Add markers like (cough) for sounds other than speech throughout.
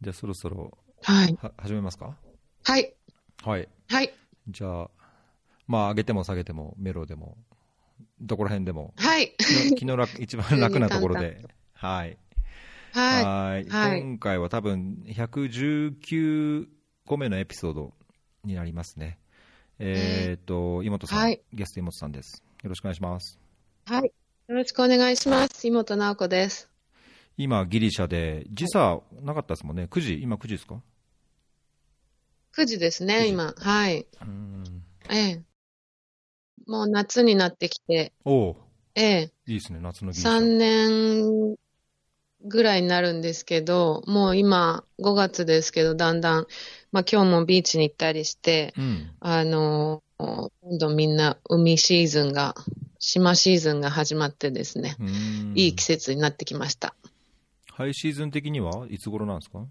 じゃあそろそろはい。は始めますか？はい。はい。はい。じゃあ、まあ上げても下げてもメロでも、どこら辺でも、はい。昨日楽一番楽なところで、(laughs) はい。はい。はいはい今回は多分119個目のエピソードになりますね。えっ、と、妹さん、はいゲスト妹さんです。よろしくお願いします。はい。よろしくお願いします。妹直子です。今、ギリシャで、時差なかったですもんね。9時今9時ですか？9時です9ね、時今。はい。うん。ええ。もう夏になってきて、おおええ。いいですね、夏のギリシャ。3年ぐらいになるんですけど、もう今5月ですけど、だんだん、まあ今日もビーチに行ったりして、うん。あの、今度みんな海シーズンが、島シーズンが始まってですね、うんいい季節になってきました。ハイシーズン的にはいつ頃なんですか？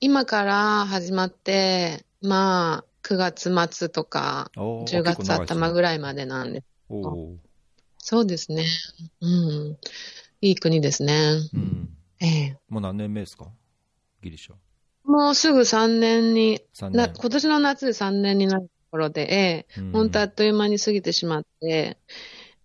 今から始まって、まあ、9月末とか、おー10月頭ぐらい。までなんで。おおそうですね。うん。いい国ですね。うん。ええ。もう何年目ですか？ギリシャ。もうすぐ3年に、3な年。今年の夏で3年になるところで、ええ。うん本当あっという間に過ぎてしまって、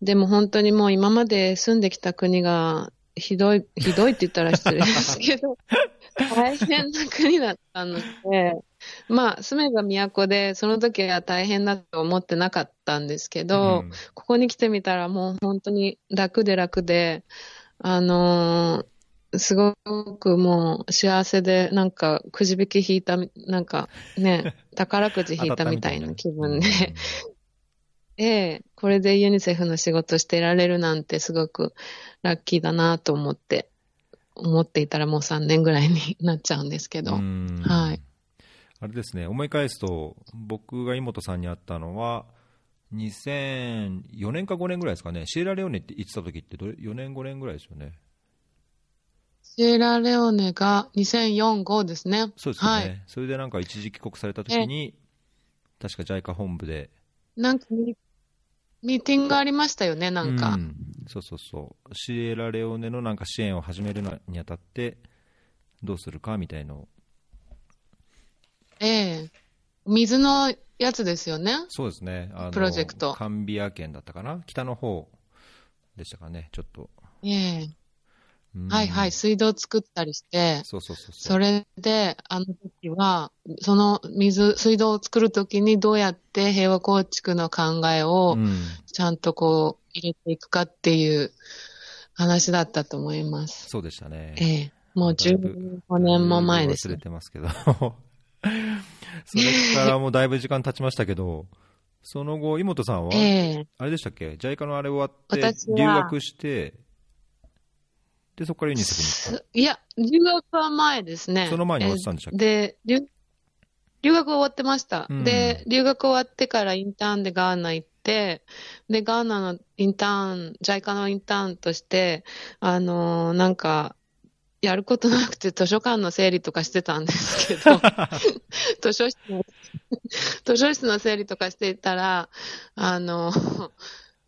でも本当にもう今まで住んできた国がひどい、ひどいって言ったら失礼ですけど、(laughs) 大変な国だったので、まあ住めば都で、その時は大変だと思ってなかったんですけど、うん。ここに来てみたらもう本当に楽で楽で、あのーすごくもう幸せで、なんかくじ引き引いたみ、なんかね、(laughs) 宝くじ引いたみたいな気分で、ええ、これでユニセフの仕事してられるなんてすごくラッキーだなと思って、思っていたらもう3年ぐらいになっちゃうんですけど。うんはい。あれですね、思い返すと、僕が妹さんに会ったのは、2004年か5年ぐらいですかね、シエラレオネって言ってた時ってどれ、4年、5年ぐらいですよね。シエラレオネが2004、5ですね。そうですよね。はい。それでなんか一時帰国された時に、確か JICA 本部で、なんかミ、ミーティングがありましたよね、なんか。うんそうそうそう、シエラレオネのなんか支援を始めるのにあたって、どうするかみたいのを、ええ。水のやつですよね。そうですね、あのプロジェクト。カンビア県だったかな、北の方でしたかね、ちょっと。ええ。うんはいはい、水道作ったりして、そうそうそうそれで、あの時は、その水、水道を作る時にどうやって平和構築の考えをうんちゃんとこう入れていくかっていう話だったと思います。そうでしたね。ええもうだいぶ15年も前です忘れ。てますけど。(laughs) それからもうだいぶ時間経ちましたけど、その後、妹さんは、(laughs) ええあれでしたっけ ?JICA のあれ終わって、留学して、で、そこからユニセフに行っいや、留学は前ですね。その前に終わってたんでしたっけ？で、留留学終わってました。うん。で、留学終わってからインターンでガーナ行って、で、ガーナのインターン、JICA のインターンとして、あのーなんか、やることなくて図書館の整理とかしてたんですけど、(laughs) 図書室の、(laughs) 図書室の整理とかしていたら、あの、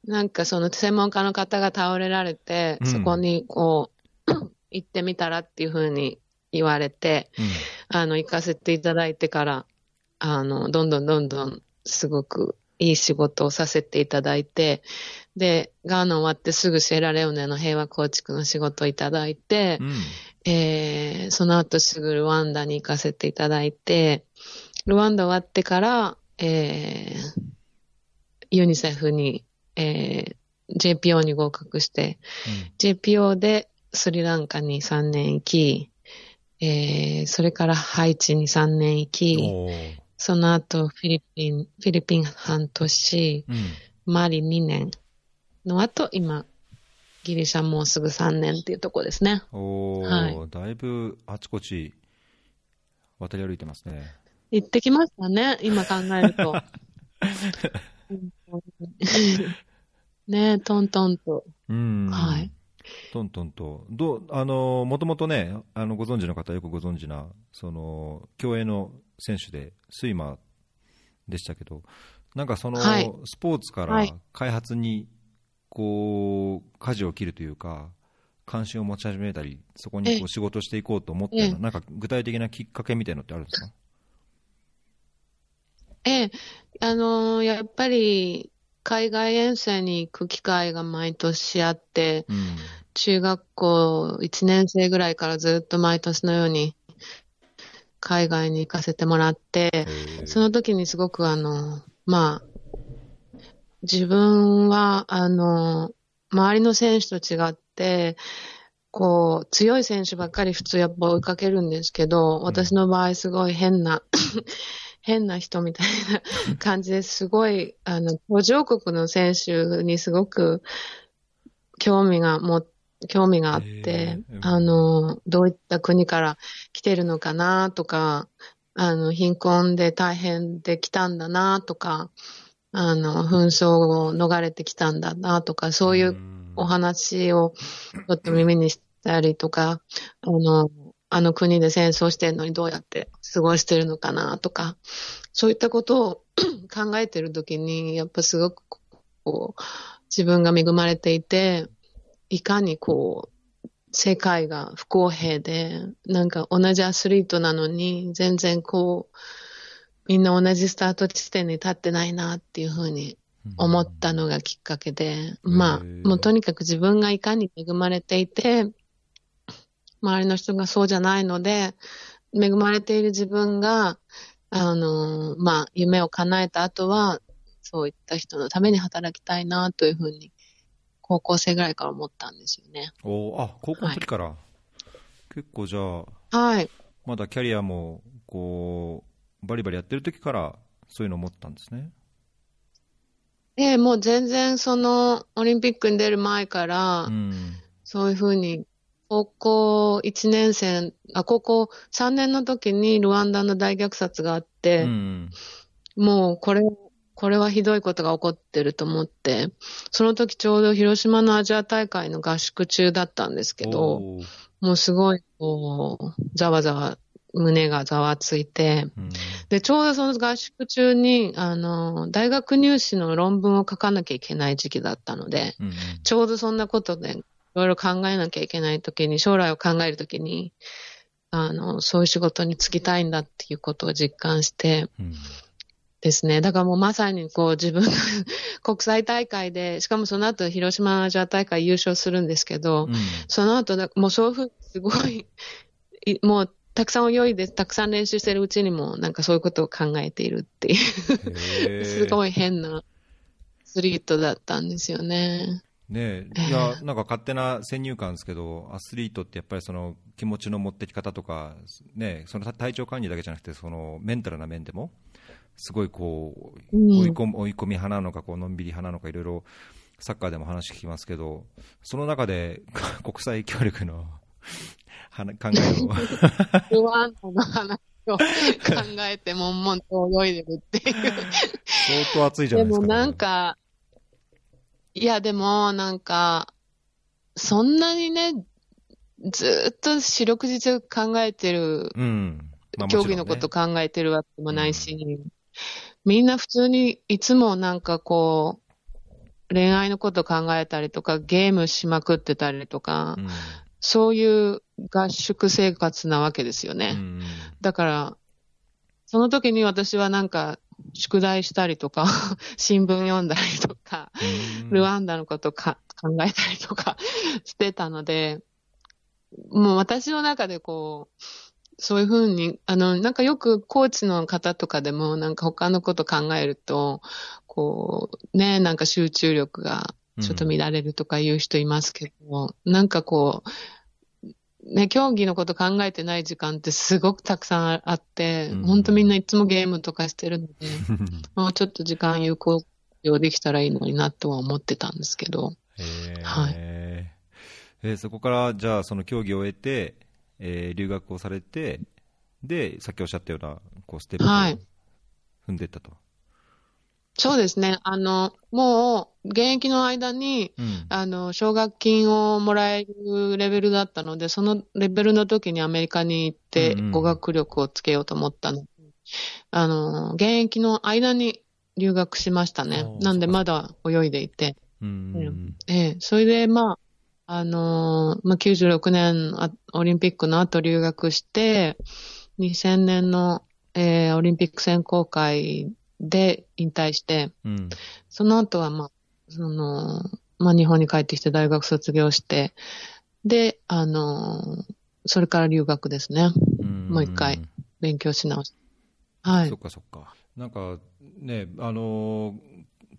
なんかその専門家の方が倒れられて、うん。そこにこう、(coughs) 行ってみたらっていうふうに言われて、て。うんあの、行かせていただいてから、あの、どんどんどんどんすごくいい仕事をさせていただいて、で、ガーナ終わってすぐシェラレオネの平和構築の仕事をいただいて、うんえーその後すぐルワンダに行かせていただいて、ルワンダ終わってから、えーユニセフに、えー JPO に合格して、JPO でスリランカに3年行き、えーそれからハイチに3年行うんき、その後フィリピン、フィリピン半年、うんマリ2年の後、今、ギリシャもうすぐ3年っていうとこですね。おーはだいぶあちこち渡り歩いてますね。行ってきましたね、今考えると。(laughs) ねえ、トントンと。うん。はい。トントンと、どう、あの、もともとね、あの、ご存知の方よくご存知な、その、競泳の選手で、スイマーでしたけど、なんかその、はい。スポーツからはい。開発に、こう、舵を切るというか、関心を持ち始めたり、そこにこう仕事していこうと思ったような、なんか具体的なきっかけみたいなのってあるんですか？ええ、あのーやっぱり、海外遠征に行く機会が毎年あって、うん。中学校1年生ぐらいからずっと毎年のように海外に行かせてもらって、その時にすごくあの、まあ、自分はあの、周りの選手と違って、こう、強い選手ばっかり普通やっぱ追いかけるんですけど、私の場合すごい変な、(laughs) 変な人みたいな感じですごい、あの、途上国の選手にすごく興味がも、興味があっへてー、あの、どういった国から来てるのかなとか、あの、貧困で大変で来たんだなとか、あの、紛争を逃れてきたんだなとか、そういうお話をちょっと耳にしたりとか、あの、あの国で戦争してるのにどうやって過ごしてるのかなとか、そういったことを (clears throat) 考えてるときに、やっぱすごくこう、自分が恵まれていて、いかにこう、世界が不公平で、なんか同じアスリートなのに、全然こう、みんな同じスタート地点に立ってないなっていうふうに思ったのがきっかけで、まあ、もうとにかく自分がいかに恵まれていて、周りの人がそうじゃないので、恵まれている自分が、あの、まあ、夢を叶えた後は、そういった人のために働きたいなというふうに、高校生ぐらいから思ったんですよね。おーあ、高校の時から？結構じゃあ、はい。まだキャリアも、こう、バリバリやってる時から、そういうのを思ったんですね？ええもう全然その、オリンピックに出る前から、うん。そういうふうに、高校1年生、あ、高校3年の時にルワンダの大虐殺があって、うん。もうこれ、これはひどいことが起こってると思って、その時ちょうど広島のアジア大会の合宿中だったんですけど、もうすごい、こう、ざわざわ、胸がざわついて、うん。で、ちょうどその合宿中に、あの、大学入試の論文を書かなきゃいけない時期だったので、うんちょうどそんなことで、いろいろ考えなきゃいけないときに、将来を考えるときに、あの、そういう仕事に就きたいんだっていうことを実感してうんですね。だからもうまさにこう自分が (laughs) 国際大会で、しかもその後広島アジア大会優勝するんですけど、うん。その後だ、もうそういうふうにすごい、い (laughs) もうたくさん泳いで、たくさん練習してるうちにも、なんかそういうことを考えているっていう、すごい変なアスリートだったんですよね。ねえ、いや、なんか勝手な先入観ですけど、アスリートってやっぱりその気持ちの持ってき方とか、ねえ、その体調管理だけじゃなくて、そのメンタルな面でも、すごいこう、うん追い込み追い込み派なのか、こうのんびり派なのか、いろいろサッカーでも話聞きますけど、その中で (laughs) 国際協力の話考えを、ルワンダの話を考えて、悶々と泳いでるっていう。相当熱いじゃないですか。でもなんか、いやでもなんか、そんなにね、ずっと四六時中考えてる、うん。まあね競技のこと考えてるわけでもないし、みんな普通にいつもなんかこう、恋愛のこと考えたりとか、ゲームしまくってたりとか、うんそういう合宿生活なわけですよね。うんだから、その時に私はなんか、宿題したりとか、(laughs) 新聞読んだりとか、うんルワンダのことか考えたりとかしてたので、もう私の中でこう、そういうふうに、あの、なんかよくコーチの方とかでも、なんか他のこと考えると、こう、ね、なんか集中力がちょっと乱れるとかいう人いますけど、なんかこう、ね、競技のこと考えてない時間ってすごくたくさんあって、うん。本当みんないつもゲームとかしてるので、(laughs) もうちょっと時間有効利用できたらいいのになとは思ってたんですけど。はい。えーそこからじゃあその競技を終えて、えー留学をされてでさっきおっしゃったようなこうステップをはい。踏んでいったと、そうですね。あの、もう、現役の間に、うん。あの、奨学金をもらえるレベルだったので、そのレベルの時にアメリカに行ってうんうん。語学力をつけようと思ったので、あの、現役の間に留学しましたね。なんでまだ泳いでいて。うん。ええ、それでまあ、あのーまあ、96年あオリンピックの後留学して、2000年の、えーオリンピック選考会で引退して、うん。その後は、まあ、その、まあ、日本に帰ってきて大学卒業して、で、あのーそれから留学ですね。うんもう一回勉強し直して。はいそっ。かそっか。なんかね、あのー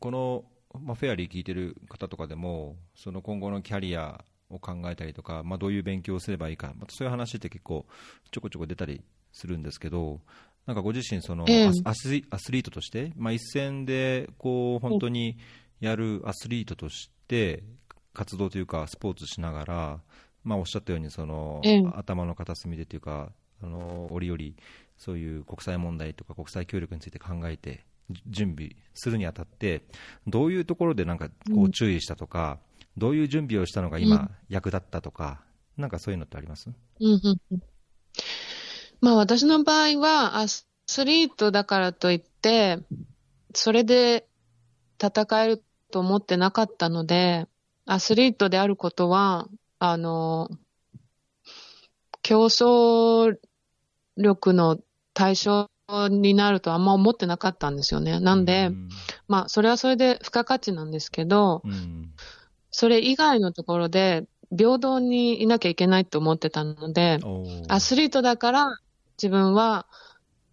この、まあ、フェアリー聞いてる方とかでも、その今後のキャリアを考えたりとか、まあ、どういう勉強をすればいいか、またそういう話って結構ちょこちょこ出たりするんですけど、なんかご自身その、ええ。アスリアスリートとして、まあ、一戦でこう本当にやるアスリートとして活動というかスポーツしながら、まあ、おっしゃったようにその、ええ。頭の片隅でというかあの折々そういう国際問題とか国際協力について考えてじ準備するにあたってどういうところでなんかこう注意したとか、どういう準備をしたのが今役立ったとか、なんかそういうのってあります？うんうんうん。まあ私の場合はアスリートだからといって、それで戦えると思ってなかったので、アスリートであることは、あの、競争力の対象になるとあんま思ってなかったんですよね。なんで、うんまあそれはそれで付加価値なんですけど、うんそれ以外のところで平等にいなきゃいけないと思ってたので、アスリートだから自分は、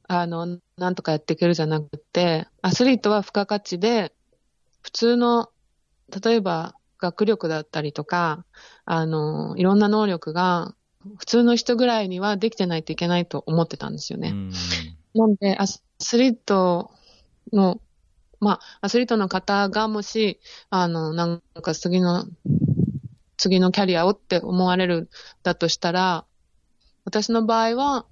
あの、なんとかやっていけるじゃなくて、アスリートは付加価値で、普通の、例えば学力だったりとか、あの、いろんな能力が、普通の人ぐらいにはできてないといけないと思ってたんですよね。うんなんで、アスリートの、まあ、アスリートの方がもし、あの、なんか次の、次のキャリアをって思われるだとしたら、私の場合は、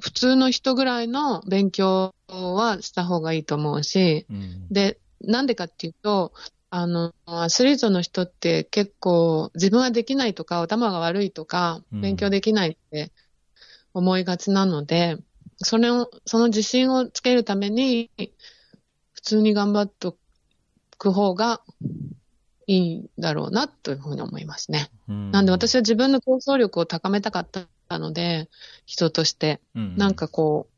普通の人ぐらいの勉強はした方がいいと思うし、うん。で、なんでかっていうと、あの、アスリートの人って結構自分はできないとか、頭が悪いとか、うん。勉強できないって思いがちなので、それを、その自信をつけるために、普通に頑張っとく方がいいんだろうな、というふうに思いますね。うんなんで私は自分の競争力を高めたかったので、人として。うんなんかこ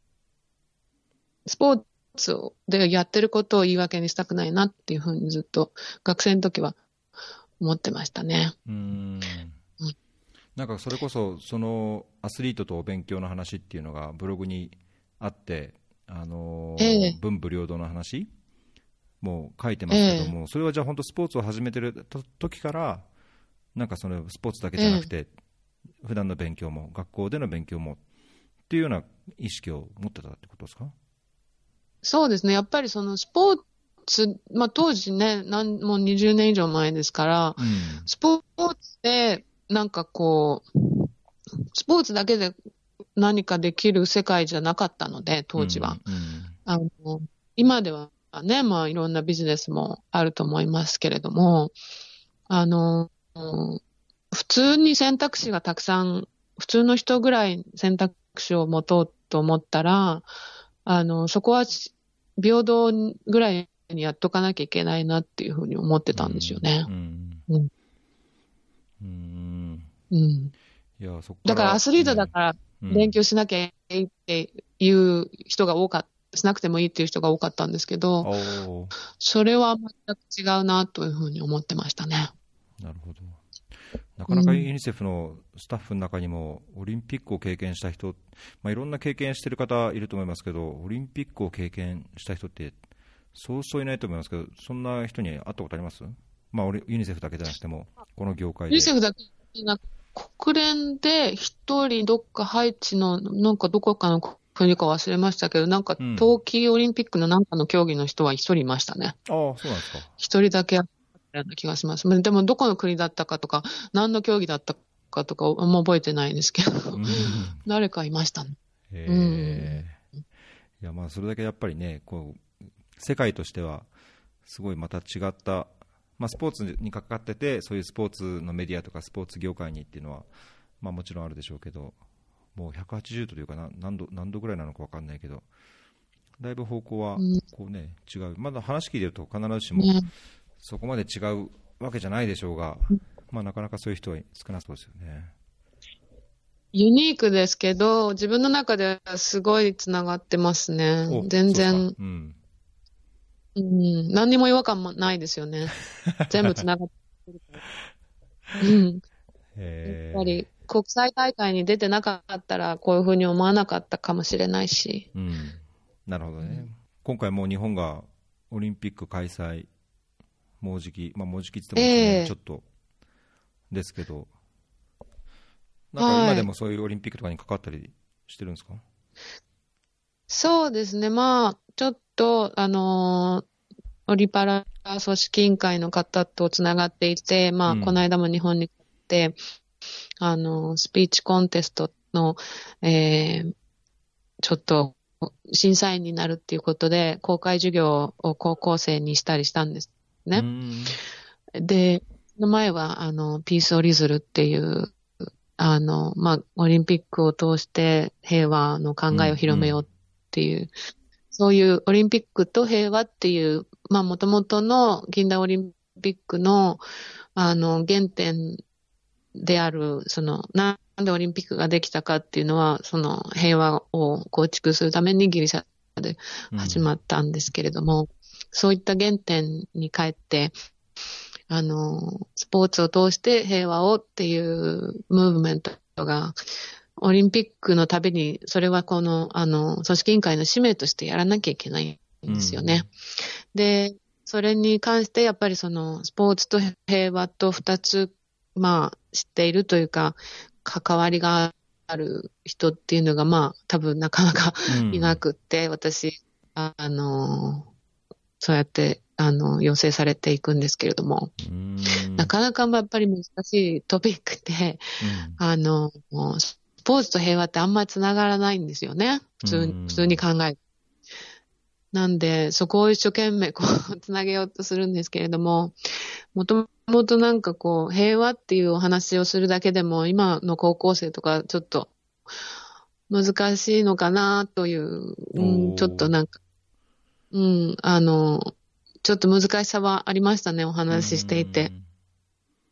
う、スポーツでやってることを言い訳にしたくないなっていうふうにずっと学生の時は思ってましたね。うんうんなんかそれこそそのアスリートとお勉強の話っていうのがブログにあって、あのーええ。文武両道の話も書いてますけども、それはじゃあ本当スポーツを始めてると時からなんかそのスポーツだけじゃなくて、普段の勉強も学校での勉強もっていうような意識を持ってたってことですか？そうですね。やっぱりそのスポーツ、まあ当時ね、なんもう20年以上前ですから、うん。スポーツでなんかこう、スポーツだけで何かできる世界じゃなかったので、当時は。うんうんあの、今ではね、まあいろんなビジネスもあると思いますけれども、あの、うん普通に選択肢がたくさん、普通の人ぐらい選択肢を持とうと思ったら、あの、そこはし平等ぐらいにやっとかなきゃいけないなっていうふうに思ってたんですよねう。んうんうんうん。いやそっだからアスリートだからうん勉強しなきゃいいっていう人が多かった、しなくてもいいっていう人が多かったんですけど、それは全く違うなというふうに思ってましたね。なるほど。なかなかユニセフのスタッフの中にも、オリンピックを経験した人、まあ、いろんな経験してる方いると思いますけど、オリンピックを経験した人って、そうそういないと思いますけど、そんな人に会ったことあります？まあ、俺ユニセフだけじゃなくても、この業界で。ユニセフだけじゃなく国連で一人どっかハイチの、なんかどこかの国か忘れましたけど、なんかうん冬季オリンピックのなんかの競技の人は一人いましたね。ああ、そうなんですか。一人だけあったような気がします。でもどこの国だったかとか、何の競技だったかとか、あんま覚えてないんですけど、うん誰かいましたね。へえいやまあそれだけやっぱりねこう世界としてはすごいまた違った、まあ、スポーツに関わっててそういうスポーツのメディアとかスポーツ業界にっていうのは、まあ、もちろんあるでしょうけどもう180度というかな何度何度ぐらいなのか分かんないけどだいぶ方向はうんこう、ね違うまだ話聞いてると必ずしもねそこまで違うわけじゃないでしょうがまあ、なかなかそういう人は少なそうですよね。ユニークですけど、自分の中ではすごいつながってますねお。全然うん。うん、何にも違和感もないですよね。(laughs) 全部つながってるから。うん。えやっぱり国際大会に出てなかったらこういうふうに思わなかったかもしれないし。うん、なるほどね、今回もう日本がオリンピック開催、もうじき、まあ、もうじきって言ってもちょっとですけど、なんか今でもそういうオリンピックとかに関わったりしてるんですか、そうですね。まあ、ちょっと、あのーオリパラ組織委員会の方とつながっていて、まあ、うんこの間も日本に来て、あのースピーチコンテストの、えーちょっと、審査員になるっていうことで、公開授業を高校生にしたりしたんですね。うんで、その前は、あの、ピースオリズルっていう、あの、まあ、オリンピックを通して平和の考えを広めようっていう、そういうオリンピックと平和っていう、まあ、もともとの近代オリンピックの、あの、原点である、その、なんでオリンピックができたかっていうのは、その平和を構築するためにギリシャで始まったんですけれども、そういった原点に帰って、あの、スポーツを通して平和をっていうムーブメントが、オリンピックのたびに、それはこの、あの、組織委員会の使命としてやらなきゃいけないんですよね。で、それに関して、やっぱりその、スポーツと平和と二つ、まあ、知っているというか、関わりがある人っていうのが、まあ、多分なかなかうん。いなくって、私、ああの、そうやって、あの、要請されていくんですけれども、うん。なかなかやっぱり難しいトピックで、あの、もうスポーツと平和ってあんまりつながらないんですよね。普通普通に考えて。なんで、そこを一生懸命こう、つなげようとするんですけれども、もともとなんかこう、平和っていうお話をするだけでも、今の高校生とかちょっと難しいのかなという、うおん、ーちょっとなんか、うん、あの、ちょっと難しさはありましたね、お話ししていて。。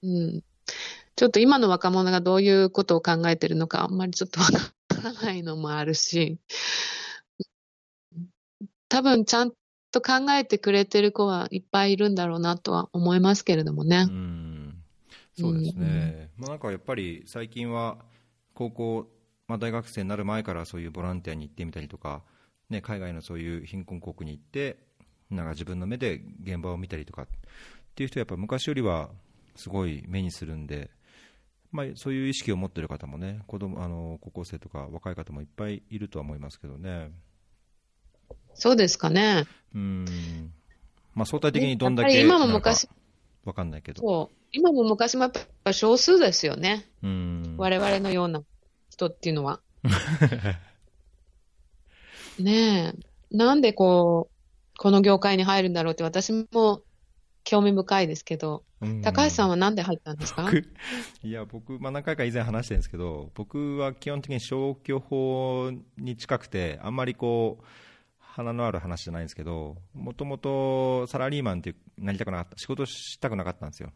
うん。ちょっと今の若者がどういうことを考えてるのか、あんまりちょっとわからないのもあるし、多分ちゃんと考えてくれてる子はいっぱいいるんだろうなとは思いますけれどもね。う。ん。そうですね、まあ、なんかやっぱり最近は高校、まあ、大学生になる前からそういうボランティアに行ってみたりとか、ね、海外のそういう貧困国に行ってなんか自分の目で現場を見たりとかっていう人はやっぱ昔よりはすごい目にするんで、まあ、そういう意識を持ってる方もね子供あの高校生とか若い方もいっぱいいるとは思いますけどね。そうですかね。うんまあ、相対的にどんだけ今も昔、わかんないけど、そう。今も昔もやっぱ少数ですよね。うん我々のような人っていうのは。(laughs) ねえ。なんでこう、この業界に入るんだろうって私も興味深いですけど、うん。高橋さんはなんで入ったんですか？僕いや僕、まあ、何回か以前話してるんですけど僕は基本的に消去法に近くてあんまりこう鼻のある話じゃないんですけどもともとサラリーマンってなりたくなかった仕事したくなかったんですよ。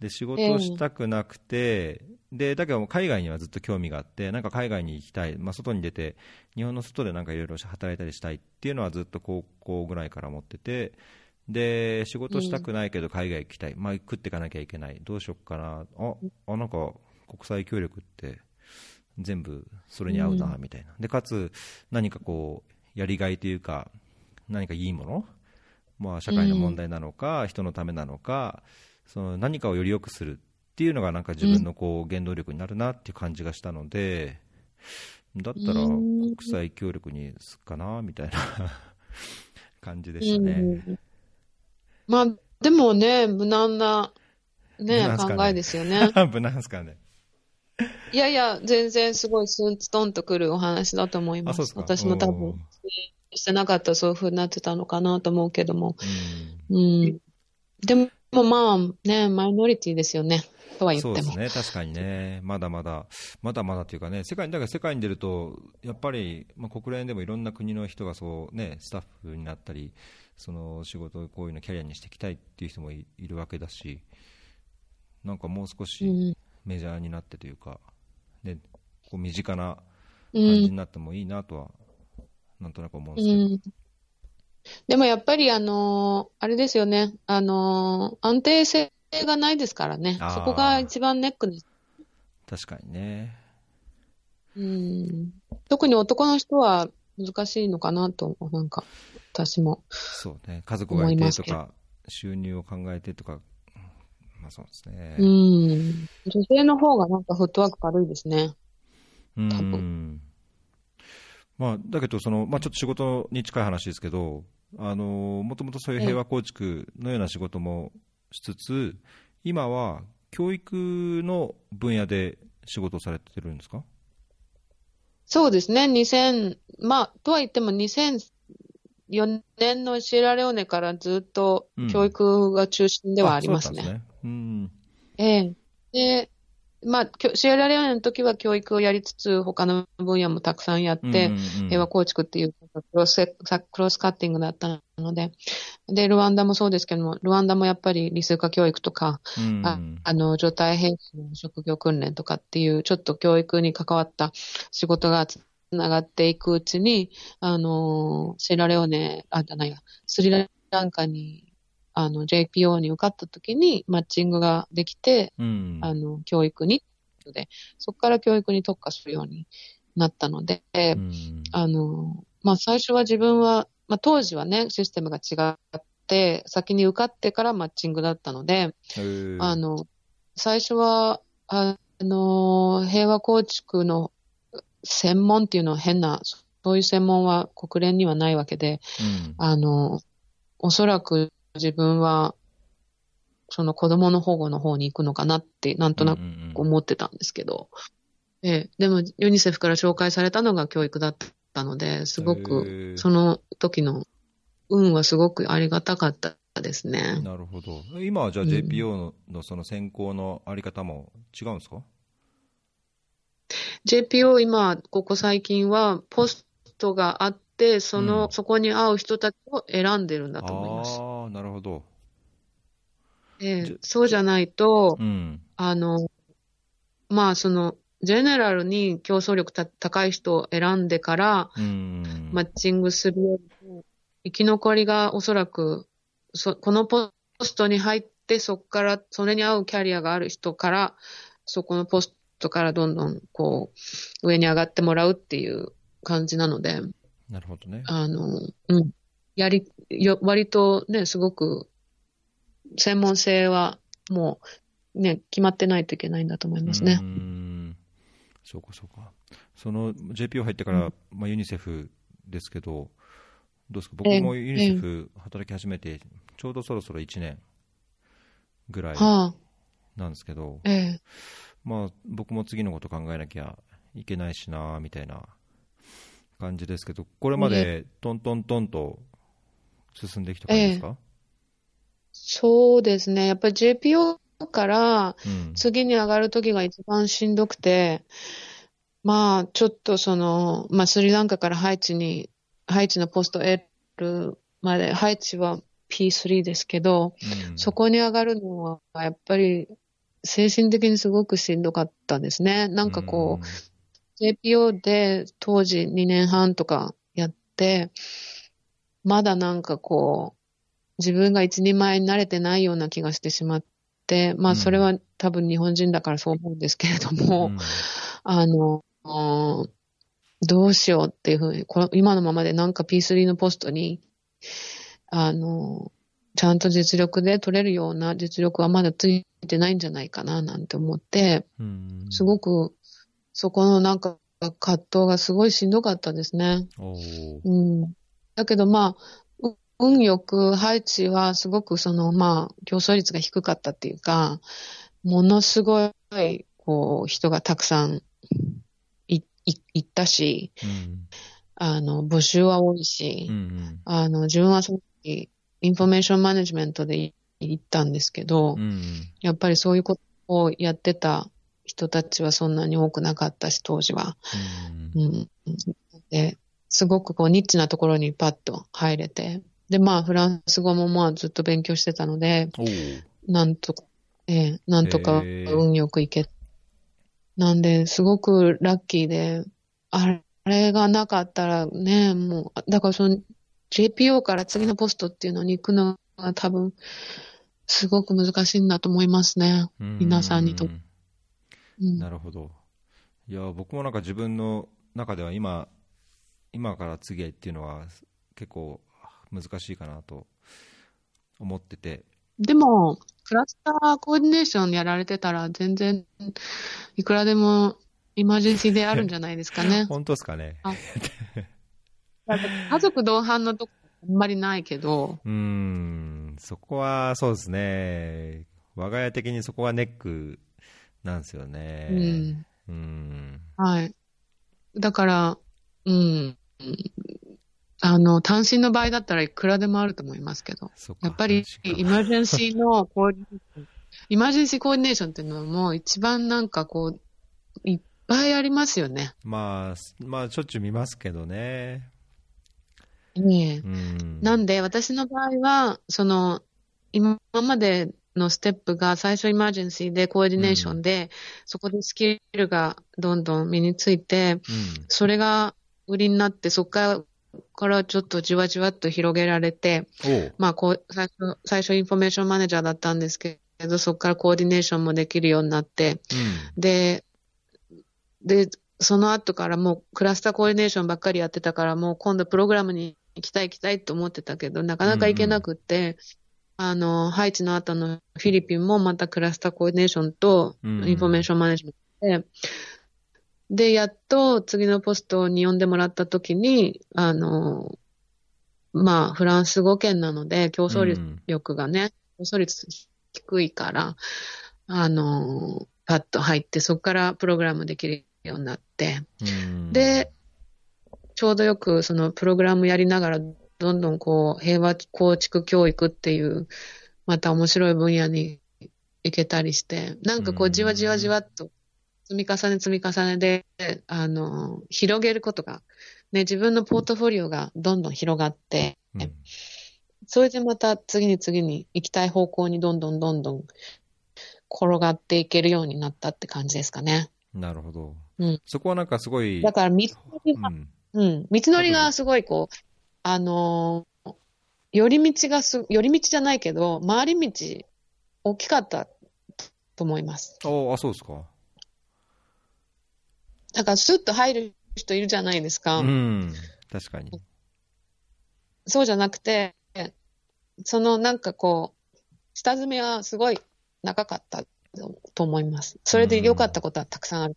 で仕事したくなくて、でだけど海外にはずっと興味があってなんか海外に行きたい、まあ、外に出て日本の外でなんかいろいろ働いたりしたいっていうのはずっと高校ぐらいから思っててで仕事したくないけど海外行きたい、まあ、食っていかなきゃいけない。どうしよっかな。ああなんか国際協力って全部それに合うなみたいな、でかつ何かこうやりがいというか何かいいもの、まあ、社会の問題なのか、人のためなのかその何かをより良くするっていうのがなんか自分のこう原動力になるなっていう感じがしたので、だったら国際協力にすっかなみたいな (laughs) 感じでしたね。うんまあ、でもね、無難な、ね、無難っすかね考えですよね。(laughs) 無難ですかね。いやいや、全然すごいスンツトンとくるお話だと思います。あそうですか私も多お分ー、してなかったらそういう風になってたのかなと思うけども。うんうん。でもまあね、マイノリティですよね。とは言っても。そうですね、確かにね、まだまだ、まだまだというかね、世界にだから世界に出ると、やっぱり、まあ、国連でもいろんな国の人がそう、ね、スタッフになったり、その仕事をこういうのキャリアにしていきたいっていう人もいいるわけだし、なんかもう少しうん。メジャーになってというか、ね、こう身近なう感じにん。なってもいいなとは、なんとなく思うんうですけど。ん。でもやっぱりあのーあれですよね。あのー安定性がないですからねそこが一番ネックです。確かにね。うん。特に男の人は難しいのかなと、なんか、私も。そうね。家族がいてとか、収入を考えてとか、まあそうですね。うん。女性の方がなんかフットワーク軽いですね。うん多分まあ、だけどその、まあ、ちょっと仕事に近い話ですけど、あのもともとそういう平和構築のような仕事もしつつ、今は教育の分野で仕事をされてるんですか？そうですね。2000、まあ、とは言っても2004年のシエラレオネからずっと教育が中心ではありますね。そうだったんですね。うんええ。で、まあ、シエラレオネの時は教育をやりつつ、他の分野もたくさんやって、うんうんうん平和構築っていうクロスクロスカッティングだったので、で、ルワンダもそうですけども、ルワンダもやっぱり理数化教育とか、うんああの、状態兵士の職業訓練とかっていう、ちょっと教育に関わった仕事がつながっていくうちに、あの、シェラレオネ、あ、じゃないや、スリランカに、あの、JPO に受かった時にマッチングができて、うん。あの、教育に、で、そこから教育に特化するようになったので、うん。あの、まあ、最初は自分は、まあ、当時はね、システムが違って、先に受かってからマッチングだったので、あの、最初は、あの、平和構築の専門っていうのは変な、そういう専門は国連にはないわけで、うん。あの、おそらく自分は、その子供の保護の方に行くのかなって、なんとなくうんうんうん。思ってたんですけど、ええ、でもユニセフから紹介されたのが教育だったので、すごへく、ーその時の運はすごくありがたかったですね。なるほど。今はじゃあうん。JPO の,、のその選考のあり方も違うんですか？JPO 今、ここ最近はポストがあって、その、うんそこに合う人たちを選んでるんだと思います。ああ、なるほど。ええそうじゃないと、うん。ああの、まあ、その、ジェネラルに競争力た高い人を選んでから、うん。マッチングするよりも、生き残りがおそらく、そこのポストに入って、そこから、それに合うキャリアがある人から、そこのポストからどんどん、こう、上に上がってもらうっていう感じなので、なるほどね。あの、うん。やり、よ、割とね、すごく、専門性はもう、ね、決まってないといけないんだと思いますねう。ん。そうか、そうか。その JPO 入ってから、まあ、ユニセフですけど、どうですか、僕もええユニセフ働き始めて、ちょうどそろそろ1年ぐらいはあ、なんですけど、ええ。まあ、僕も次のこと考えなきゃいけないしな、みたいな感じですけど、これまでトントントンと進んできた感じですか、そうですね。やっぱり JPO からうん。次に上がるときが一番しんどくて、まあ、ちょっとその、まあ、スリランカからハイチに、ハイチのポストを得るまで、ハイチは P3 ですけど、うんそこに上がるのは、やっぱり、精神的にすごくしんどかったですね。なんかこう、JPO で当時2年半とかやって、まだなんかこう、自分が一人前に慣れてないような気がしてしまって、まうん。あそれは多分日本人だからそう思うんですけれどうん。も、あの、うんどうしようっていうふうに、この今のままでなんか P3 のポストに、あの、ちゃんと実力で取れるような実力はまだついてないんじゃないかななんて思って、うんすごく、そこのなんか葛藤がすごいしんどかったですね。うん。だけどまあ、う運よく、ハイチはすごくその、まあ、競争率が低かったっていうか、ものすごい、こう、人がたくさん行ったし、うんあの、募集は多いし、うんうんあの、自分はその時、 information management で行ったんですけど、うんやっぱりそういうことをやってた人たちはそんなに多くなかったし、当時は。うんうん。で、すごくこうニッチなところにパッと入れて、で、まあ、フランス語もまあずっと勉強してたので、なんとかええなんとか運よく行け。なんで、すごくラッキーで、あれあれがなかったらね、もう、だからその JPO から次のポストっていうのに行くのが多分、すごく難しいんだと思いますね。皆さんにとううんなるほど。いや、僕もなんか自分の中では今、今から次へっていうのは結構難しいかなと思ってて、でも、クラスターコーディネーションやられてたら全然、いくらでもイマージェンシーであるんじゃないですかね。(laughs) 本当ですかね。家族同伴のとこあんまりないけど、うーん、そこはそうですね。我が家的にそこはネックなんですよね。うん。うん。はい。だから、うん。あの、単身の場合だったらいくらでもあると思いますけど、やっぱり emergency の coordination、 emergency coordination っていうのはもう一番なんかこう、いっぱいありますよね。まあ、まあ、しょっちゅう見ますけどね。ねえうん。なんで、私の場合は、その、今までのステップが最初 emergency で coordination で、そこでスキルがどんどん身について、うん。それが売りになって、そこからからちょっとじわじわっと広げられて、まあこう、最初、最初 information manager だったんですけど、そこから coordination もできるようになって、で、で、その後からもう cluster coordination ばっかりやってたから、もう今度プログラムに行きたい行きたいと思ってたけど、なかなか行けなくって、あの、ハイチの後のフィリピンもまた cluster coordination とうん。 information management で、で、やっと次のポストに呼んでもらった時に、あの、まあ、フランス語圏なので、競争うん力がね、競争率低いから、あの、パッと入って、そこからプログラムできるようになって、うん。で、ちょうどよくそのプログラムやりながら、どんどんこう、平和構築教育っていう、また面白い分野に行けたりして、なんかこううんじわじわじわっと、積み重ね積み重ねで、あの、広げることが、ね、自分のポートフォリオがどんどん広がって、うんそれでまた次に次に行きたい方向にどんどんどんどん転がっていけるようになったって感じですかね。なるほど。うんそこはなんかすごい、だから、道のりが、うんうん、道のりがすごいこう、あのー寄り道がす、寄り道じゃないけど、回り道、大きかったと思います。おあ、そうですか。だから、スッと入る人いるじゃないですか。うん。確かに。そうじゃなくて、そのなんかこう、下積みはすごい長かったと思います。それで良かったことはたくさんある。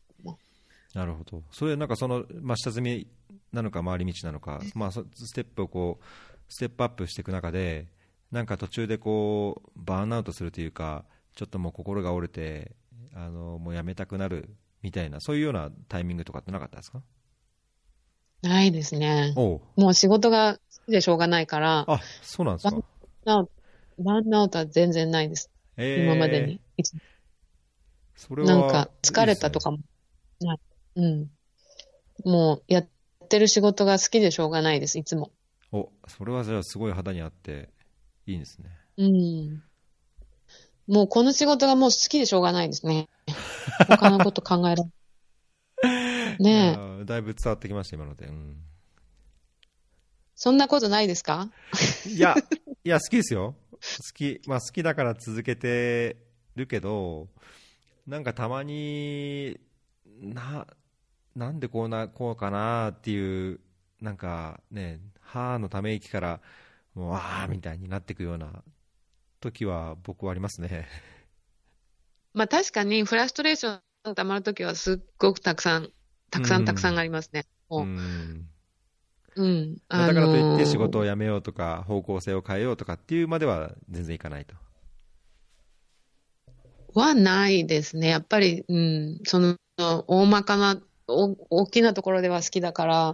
なるほど。それなんかその、まあ、下積みなのか回り道なのか、まあ、そステップをこう、ステップアップしていく中で、なんか途中でこう、バーンアウトするというか、ちょっともう心が折れて、あの、もうやめたくなるみたいな、そういうようなタイミングとかってなかったですか？ないですね。もう仕事がでしょうがないから、あ、そうなんですか。なバーンアウトは全然ないです。えー今までに。それはなんか疲れたとかもない。うん。もうやってる仕事が好きでしょうがないです、いつも。お、それはじゃあすごい肌にあって、いいんですね。うん。もうこの仕事がもう好きでしょうがないですね。(laughs) 他のこと考えられない。ねえ。だいぶ伝わってきました、今ので。うんそんなことないですか？いや、いや、好きですよ。好き。まあ、好きだから続けてるけど、なんかたまに、な、なんでこうな、こうかなっていう、なんかね、歯のため息から、もう、あーみたいになっていくような時は僕はありますね。(laughs) まあ確かにフラストレーション溜まるときはすっごくたくさん、たくさうんんたくさんありますね。う。んだからといって仕事を辞めようとか、方向性を変えようとかっていうまでは全然いかないと。はないですね。やっぱり、うん、その、大まかな、お大きなところでは好きだから、う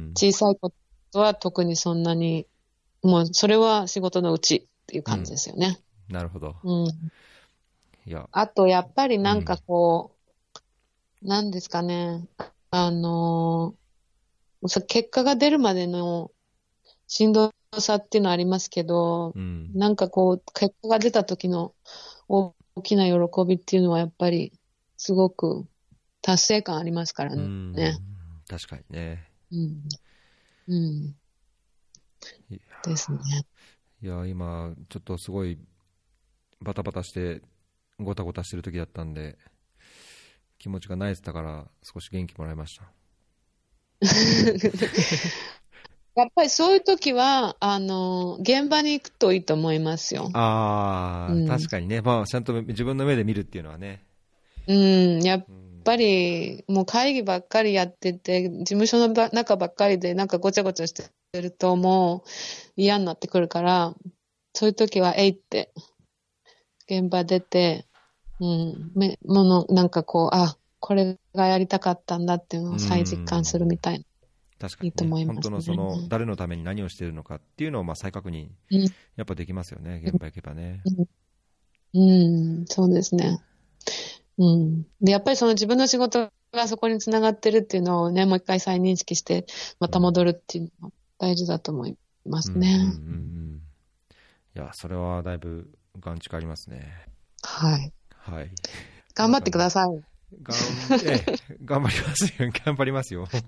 ん。小さいことは特にそんなに、もうそれは仕事のうちっていう感じですよね。なるほど。うん。いや、あと、やっぱりなんかこう、なんですかね、あの結果が出るまでのしんどさっていうのはありますけど、うん。なんかこう、結果が出た時の大きな喜びっていうのはやっぱりすごく達成感ありますからうんね。確かにね。うん。うん。ですね。いや、今、ちょっとすごいバタバタして、ごたごたしてる時だったんで、気持ちがナイスだから、少し元気もらいました。(laughs) やっぱりそういう時は、あの、現場に行くといいと思いますよ。ああ、うん確かにね、まあ、ちゃんと自分の目で見るっていうのはね。うん。やっうんぱり、もう会議ばっかりやってて、事務所のば中ばっかりでなんかごちゃごちゃしてるともう嫌になってくるから、そういう時は、えいって、現場出て、うん、め、もの、なんかこう、あ、これがやりたかったんだっていうのを再実感するみたい確かに、いいと思いますね。本当のその、誰のために何をしているのかっていうのをまあ再確認、うん。やっぱできますよね、現場行けばね。うん、そうですね。うん。で、やっぱりその自分の仕事がそこにつながってるっていうのをね、もう一回再認識して、また戻るっていうのが大事だと思いますね。うんうんうんうんいや、それはだいぶ眼蓄ありますね。はい。はい。頑張ってください。がん、ええ、頑張りますよ。(laughs) 頑張りますよ。(laughs)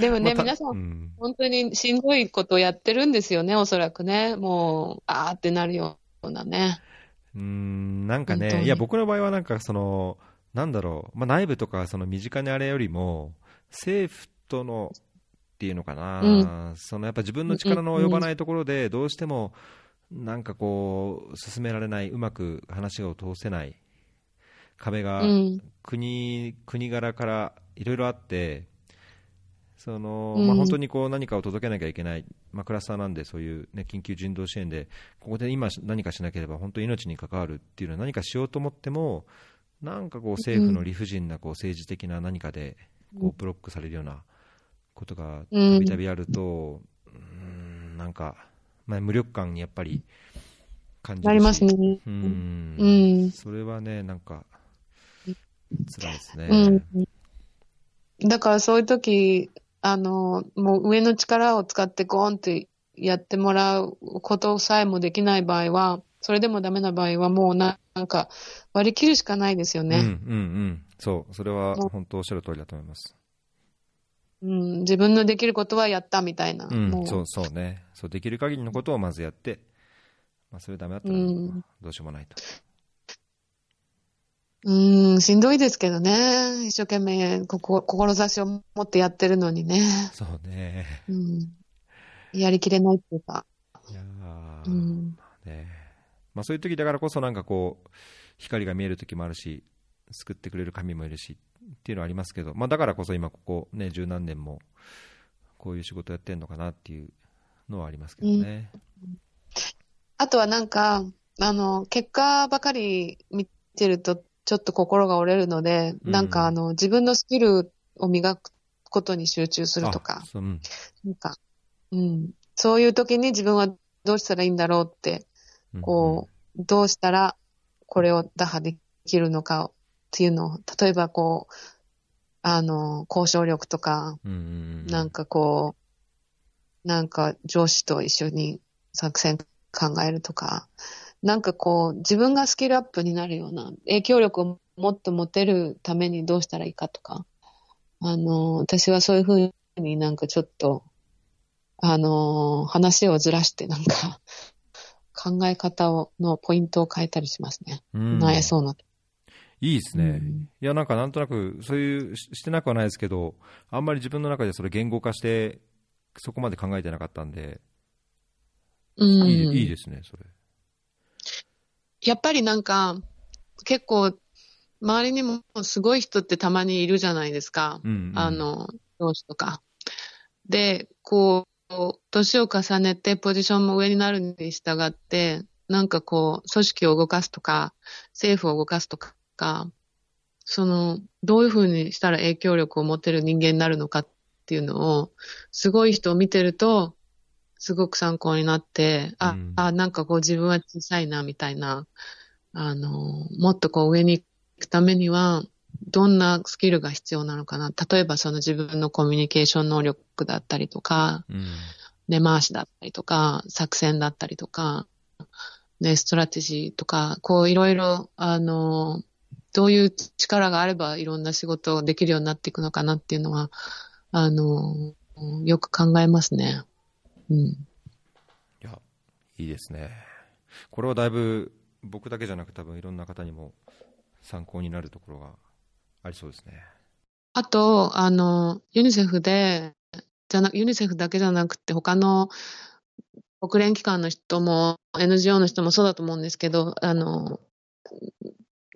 でもね、また皆さん、うん本当にしんどいことをやってるんですよね、おそらくね。もう、あーってなるようなね。うーん、なんかね、いや、僕の場合はなんかその、なんだろう、まあ、内部とかその身近にあれよりも、政府とのっていうのかな、うそのやっぱ自分の力の及ばないところで、どうしても、なんかこう、進められない、うまく話を通せない壁がうん。国、国柄からいろいろあって、そのうん。まあ、本当にこう何かを届けなきゃいけない、まあ、クラスターなんで、そういう、ね、緊急人道支援で、ここで今何かしなければ、本当に命に関わるっていうのは、何かしようと思っても、なんかこう政府の理不尽なこう政治的な何かでこうブロックされるようなことがたびたびあると、うーんなんか、まあ、無力感にやっぱり感じるりますね。うんうん。それはね、なんか、辛いですね。うん。だからそういう時、あの、もう上の力を使ってゴーンってやってもらうことさえもできない場合は、それでもダメな場合はもうななんか割り切るしかないですようん、うね。ん、うん。そう、それは本当おっしゃる通りだと思います。うん、自分のできることはやったみたいな。うんそう、そうね。そう、できる限りのことをまずやって、まあ、それダメだったら、うんどうしようもないと。うん、しんどいですけどね。一生懸命ここ、志を持ってやってるのにね。そうね。うん。やりきれないっていうか。いやーうん。ねまあ、そういう時だからこそなんかこう光が見える時もあるし救ってくれる神もいるしっていうのはありますけど、まあ、だからこそ今ここね十何年もこういう仕事やってるのかなっていうのはありますけどね、あとはなんか、あの、結果ばかり見てると、ちょっと心が折れるので、うん。なんかあの、自分のスキルを磨くことに集中するとか。ううん。なんか、うん。そういう時に自分はどうしたらいいんだろうって、うん。こう、どうしたらこれを打破できるのかっていうのを、例えばこう、あの、交渉力とか、うんうんうん。なんかこう、なんか上司と一緒に作戦考えるとか、なんかこう、自分がスキルアップになるような、影響力をもっと持てるためにどうしたらいいかとか、あの、私はそういうふうになんかちょっと、あの、話をずらしてなんか、考え方を、のポイントを変えたりしますね。うん悩そうな。いいですね、うんいやなんかなんとなくそういうししてなくはないですけどあんまり自分の中でそれ言語化してそこまで考えてなかったんで、うん。いいいいですねそれやっぱりなんか、結構、周りにもすごい人ってたまにいるじゃないですか。うんうんあの、上司とか。で、こう、年を重ねてポジションも上になるに従って、なんかこう、組織を動かすとか、政府を動かすとか、その、どういうふうにしたら影響力を持てる人間になるのかっていうのを、すごい人を見てると、すごく参考になって、あ、うんあ、なんかこう自分は小さいな、みたいな、あの、もっとこう上に行くためには、どんなスキルが必要なのかな。例えばその自分のコミュニケーション能力だったりとか、うん根回しだったりとか、作戦だったりとか、ね、ストラテジーとか、こういろいろ、あの、どういう力があればいろんな仕事をできるようになっていくのかなっていうのは、あの、よく考えますね。うん。いや、いいですね。これはだいぶ僕だけじゃなく多分いろんな方にも参考になるところがありそうですね。あと、あの、ユニセフで、じゃな、ユニセフだけじゃなくて他の国連機関の人も NGO の人もそうだと思うんですけど、あの、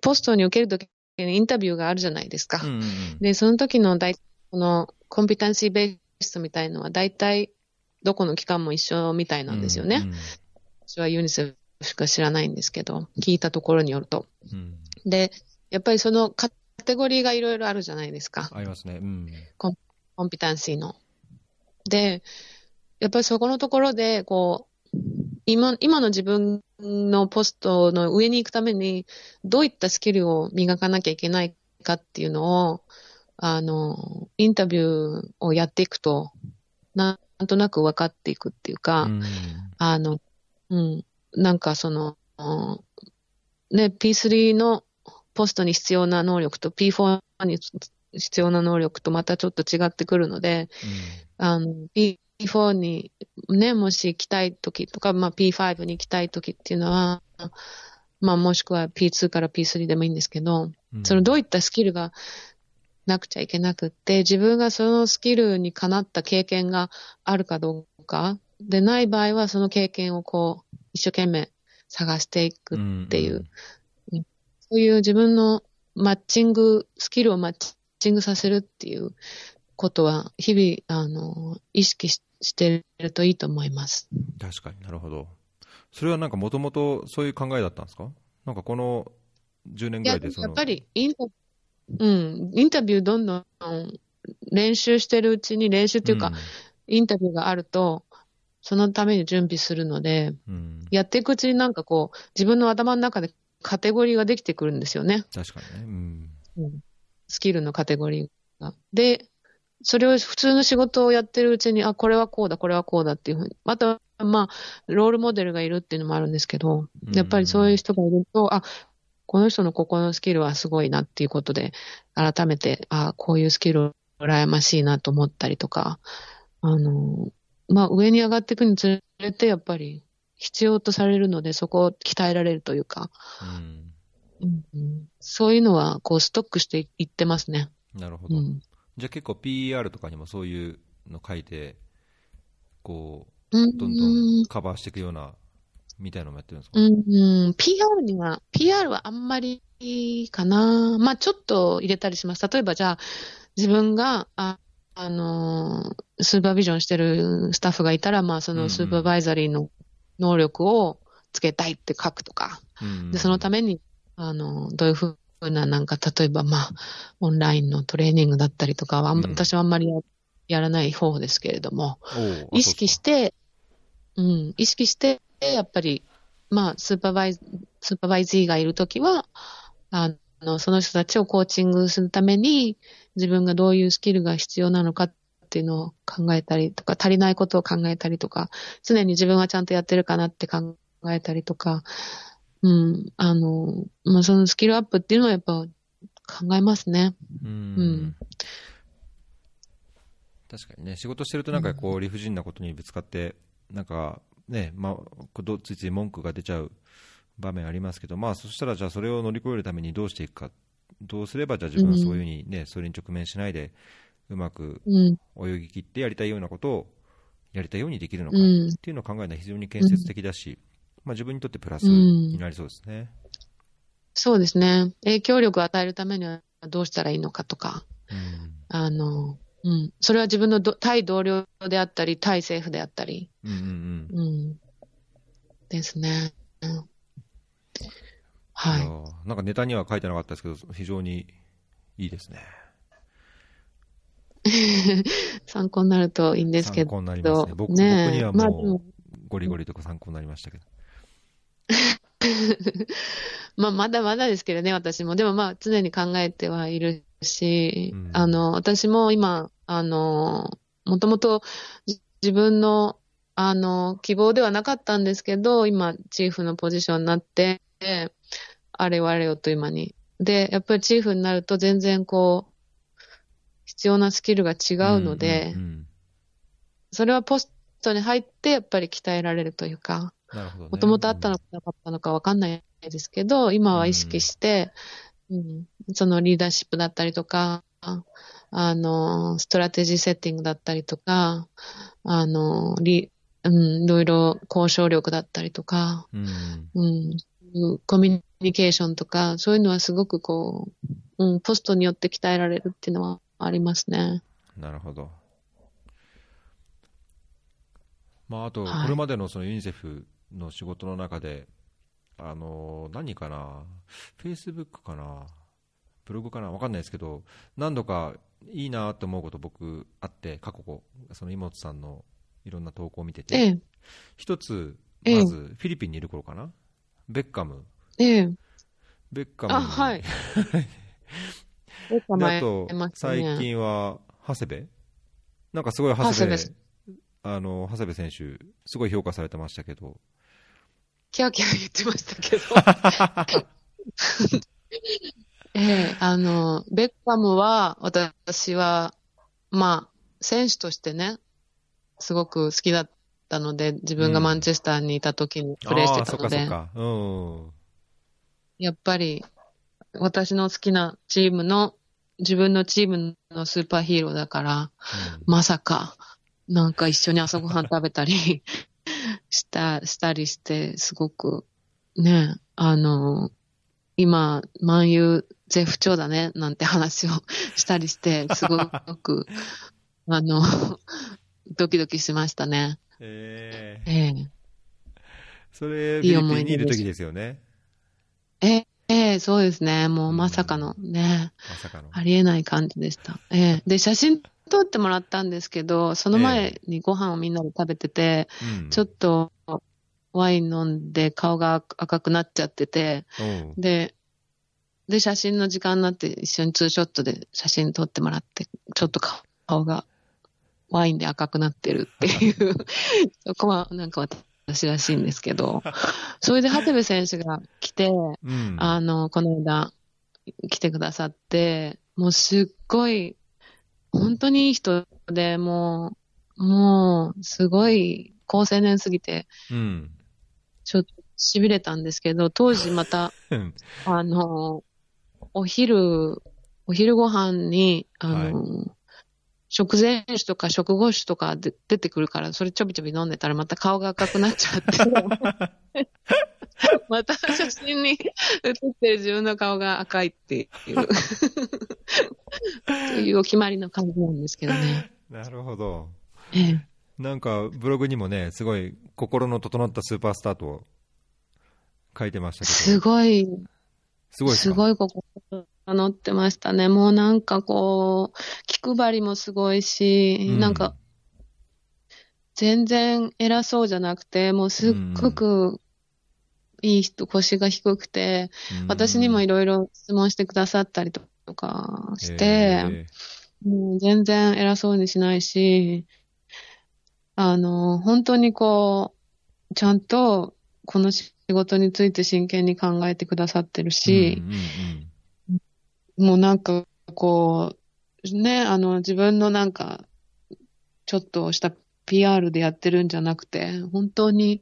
ポストに受けるときにインタビューがあるじゃないですか。うんうんうんで、その時の大、このコンピタンシーベースみたいのは大体どこの機関も一緒みたいなんですよね。うん私はユニセフしか知らないんですけど、聞いたところによると。うんで、やっぱりそのカテゴリーがいろいろあるじゃないですか。ありますね。うん。コンピタンシーの。で、やっぱりそこのところで、こう、今、今の自分のポストの上に行くために、どういったスキルを磨かなきゃいけないかっていうのを、あの、インタビューをやっていくと、なんとなく分かっていくっていうか、うん。あの、うん、なんかその、うんね、P3 のポストに必要な能力と P4 に必要な能力とまたちょっと違ってくるので、あの、P4 にね、もし行きたいときとか、まあ P5 に行きたいときっていうのは、まあもしくは P2 から P3 でもいいんですけど、うん。そのどういったスキルがなくちゃいけなくって、自分がそのスキルにかなった経験があるかどうか、でない場合はその経験をこう、一生懸命探していくっていう、そういう自分のマッチング、スキルをマッチングさせるっていうことは、日々、あの、意識ししてるといいと思います。確かになるほど。それはなんかもともとそういう考えだったんですか？なんかこの10年ぐらいでその。やっぱりインタ、うん、インタビューどんどん練習してるうちに練習っていうか、インタビューがあると、そのために準備するので、うん、うんやっていくうちになんかこう、自分の頭の中でカテゴリーができてくるんですよね。確かにね。うん。スキルのカテゴリーが。で、それを普通の仕事をやってるうちに、あ、これはこうだ、これはこうだっていうふうに。また、まあ、ロールモデルがいるっていうのもあるんですけど、やっぱりそういう人がいると、あ、この人のここのスキルはすごいなっていうことで、改めて、あ、こういうスキル羨ましいなと思ったりとか、あの、まあ、上に上がっていくにつれて、やっぱり必要とされるので、そこを鍛えられるというか、うんうんうんそういうのは、こう、ストックしていってますね。なるほど。うん。じゃあ結構 PR とかにもそういうの書いて、こうんう、どんどんカバーしていくような、みたいなのもやってるんですか、うん、うん。PR には、PR はあんまりかな。まあ、ちょっと入れたりします。例えば、じゃあ、自分が、あ、あのー、スーパービジョンしてるスタッフがいたら、まあ、そのスーパーバイザリーの能力をつけたいって書くとか。うんで、そのために、あの、どういうふうな、なんか、例えば、まあ、オンラインのトレーニングだったりとかは、うん。私はあんまりややらない方ですけれども、意識して、うん、意識して、やっぱり、まあ、 supervise、supervisee がいるときは、あの、その人たちをコーチングするために、自分がどういうスキルが必要なのかっていうのを考えたりとか、足りないことを考えたりとか、常に自分はちゃんとやってるかなって考えたりとか、うん、あの、まあ、そのスキルアップっていうのはやっぱ考えますね。うんうん確かにね、仕事してるとなんかこう理不尽なことにぶつかって、なんかね、まあ、どついつい文句が出ちゃう場面ありますけど、まあ、そしたらじゃあそれを乗り越えるためにどうしていくか、どうすればじゃあ自分はそういうふうにね、それに直面しないで、うまくうん、泳ぎ切ってやりたいようなことをやりたいようにできるのかっうん、ていうのを考えるのは非常に建設的だし、まあ、自分にとってプラスになりそうですね。そうですね。影響力を与えるためにはどうしたらいいのかとか、うん。あの、うん。それは自分のど対同僚であったり、対政府であったり、うんうんうんうん。ですね。うん、いはい。なんかネタには書いてなかったですけど、非常にいいですね。(laughs) 参考になるといいんですけど。参考になりますね。僕ねえ僕にはまあでもうもゴリゴリとか参考になりましたけど。(laughs) まあ、まだまだですけどね、私も。でもまあ、常に考えてはいるし、うんあの、私も今、あの、もともとじ自分の、あの、希望ではなかったんですけど、今、チーフのポジションになって、あれよあれよという間に。で、やっぱりチーフになると全然こう、必要なスキルが違うので、うんうんうんそれはポストに入って、やっぱり鍛えられるというか。もともとあったのかなかったのかわかんないですけど、今は意識して、うんそのリーダーシップだったりとか、あの、ストラテジーセッティングだったりとか、あの、リうん、いろいろ交渉力だったりとか、うん。うん、コミュニケーションとか、そういうのはすごくこう、うん、ポストによって鍛えられるっていうのはありますね。なるほど。まあ、あと、はいこれまでのそのユニセフの仕事の中で、あの何かな、フェイスブックかな、ブログかな、わかんないですけど、何度かいいなと思うこと、僕、あって、過去、その妹さんのいろんな投稿を見てて、ええ、一つ、ええ。まず、フィリピンにいる頃かな、ベッカム、ええ。ベッカムあ、はい。あと最近は長谷部。なんかすごい長谷部あの長谷部選手、すごい評価されてましたけど、キャーキャー言ってましたけど。(laughs) ええあの、ベッカムは、私は、まあ、選手としてね、すごく好きだったので、自分がマンチェスターにいた時にプレーしてたので、あーそっかそっか、うん、やっぱり、私の好きなチームの、自分のチームのスーパーヒーローだから、まさか、なんか一緒に朝ごはん食べたりした、したりして、すごく、ね、あの、今、万有絶不調だね、なんて話を (laughs) したりして、すごく、(laughs) あの、ドキドキしましたね。ええー、それ、フいい思いにいる時ですよね、ええええそうですね。もうまさかのね、まさかの。ありえない感じでした。ええで、写真撮ってもらったんですけど、その前にご飯をみんなで食べてて、うん。ちょっとワイン飲んで顔が赤くなっちゃってて、う。んで、で、写真の時間になって一緒にツーショットで写真撮ってもらって、ちょっと顔顔がワインで赤くなってるっていう、(laughs) そこはなんか私らしいんですけど、それで長谷部選手が来て、うん。あの、この間来てくださって、もうすっごい、本当にいい人で、もう、もう、すごい高青年すぎて、うんちょっと痺れたんですけど、当時また、うん。あの、お昼、お昼ご飯に、あの、食前酒とか食後酒とかで出てくるから、それちょびちょび飲んでたらまた顔が赤くなっちゃって、(laughs) (laughs) また写真に写ってる自分の顔が赤いっていう、(laughs) というお決まりの感じなんですけどね。なるほど。ええ、なんかブログにもね、すごい心の整ったスーパースターと書いてましたけど、すごい、すごいすい。ごい心が乗ってましたね。もうなんかこう、気配りもすごいし、うんなんか、全然偉そうじゃなくて、もうすっごくいい人、腰が低くて、うん私にもいろいろ質問してくださったりとかして、えもう全然偉そうにしないし、あの、本当にこう、ちゃんとこの仕事について真剣に考えてくださってるーし、うんうんうん。もうなんかこう、ね、あの自分のなんか、ちょっとした PR でやってるんじゃなくて、本当に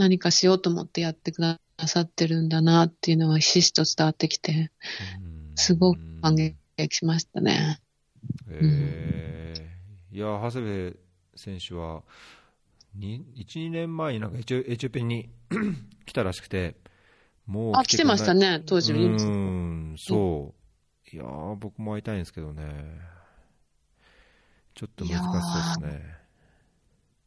何かしようと思ってやってくださってるんだなっていうのはひしひしと伝わってきて、うんすごく感激しましたね。えーいや、長谷部選手は、に1、2年前になんかエチオエチオピアに (coughs) 来たらしくて、もうあ、来てましたね。ね、当時うん、そう。いやー、僕も会いたいんですけどね。ちょっと難しそうですね。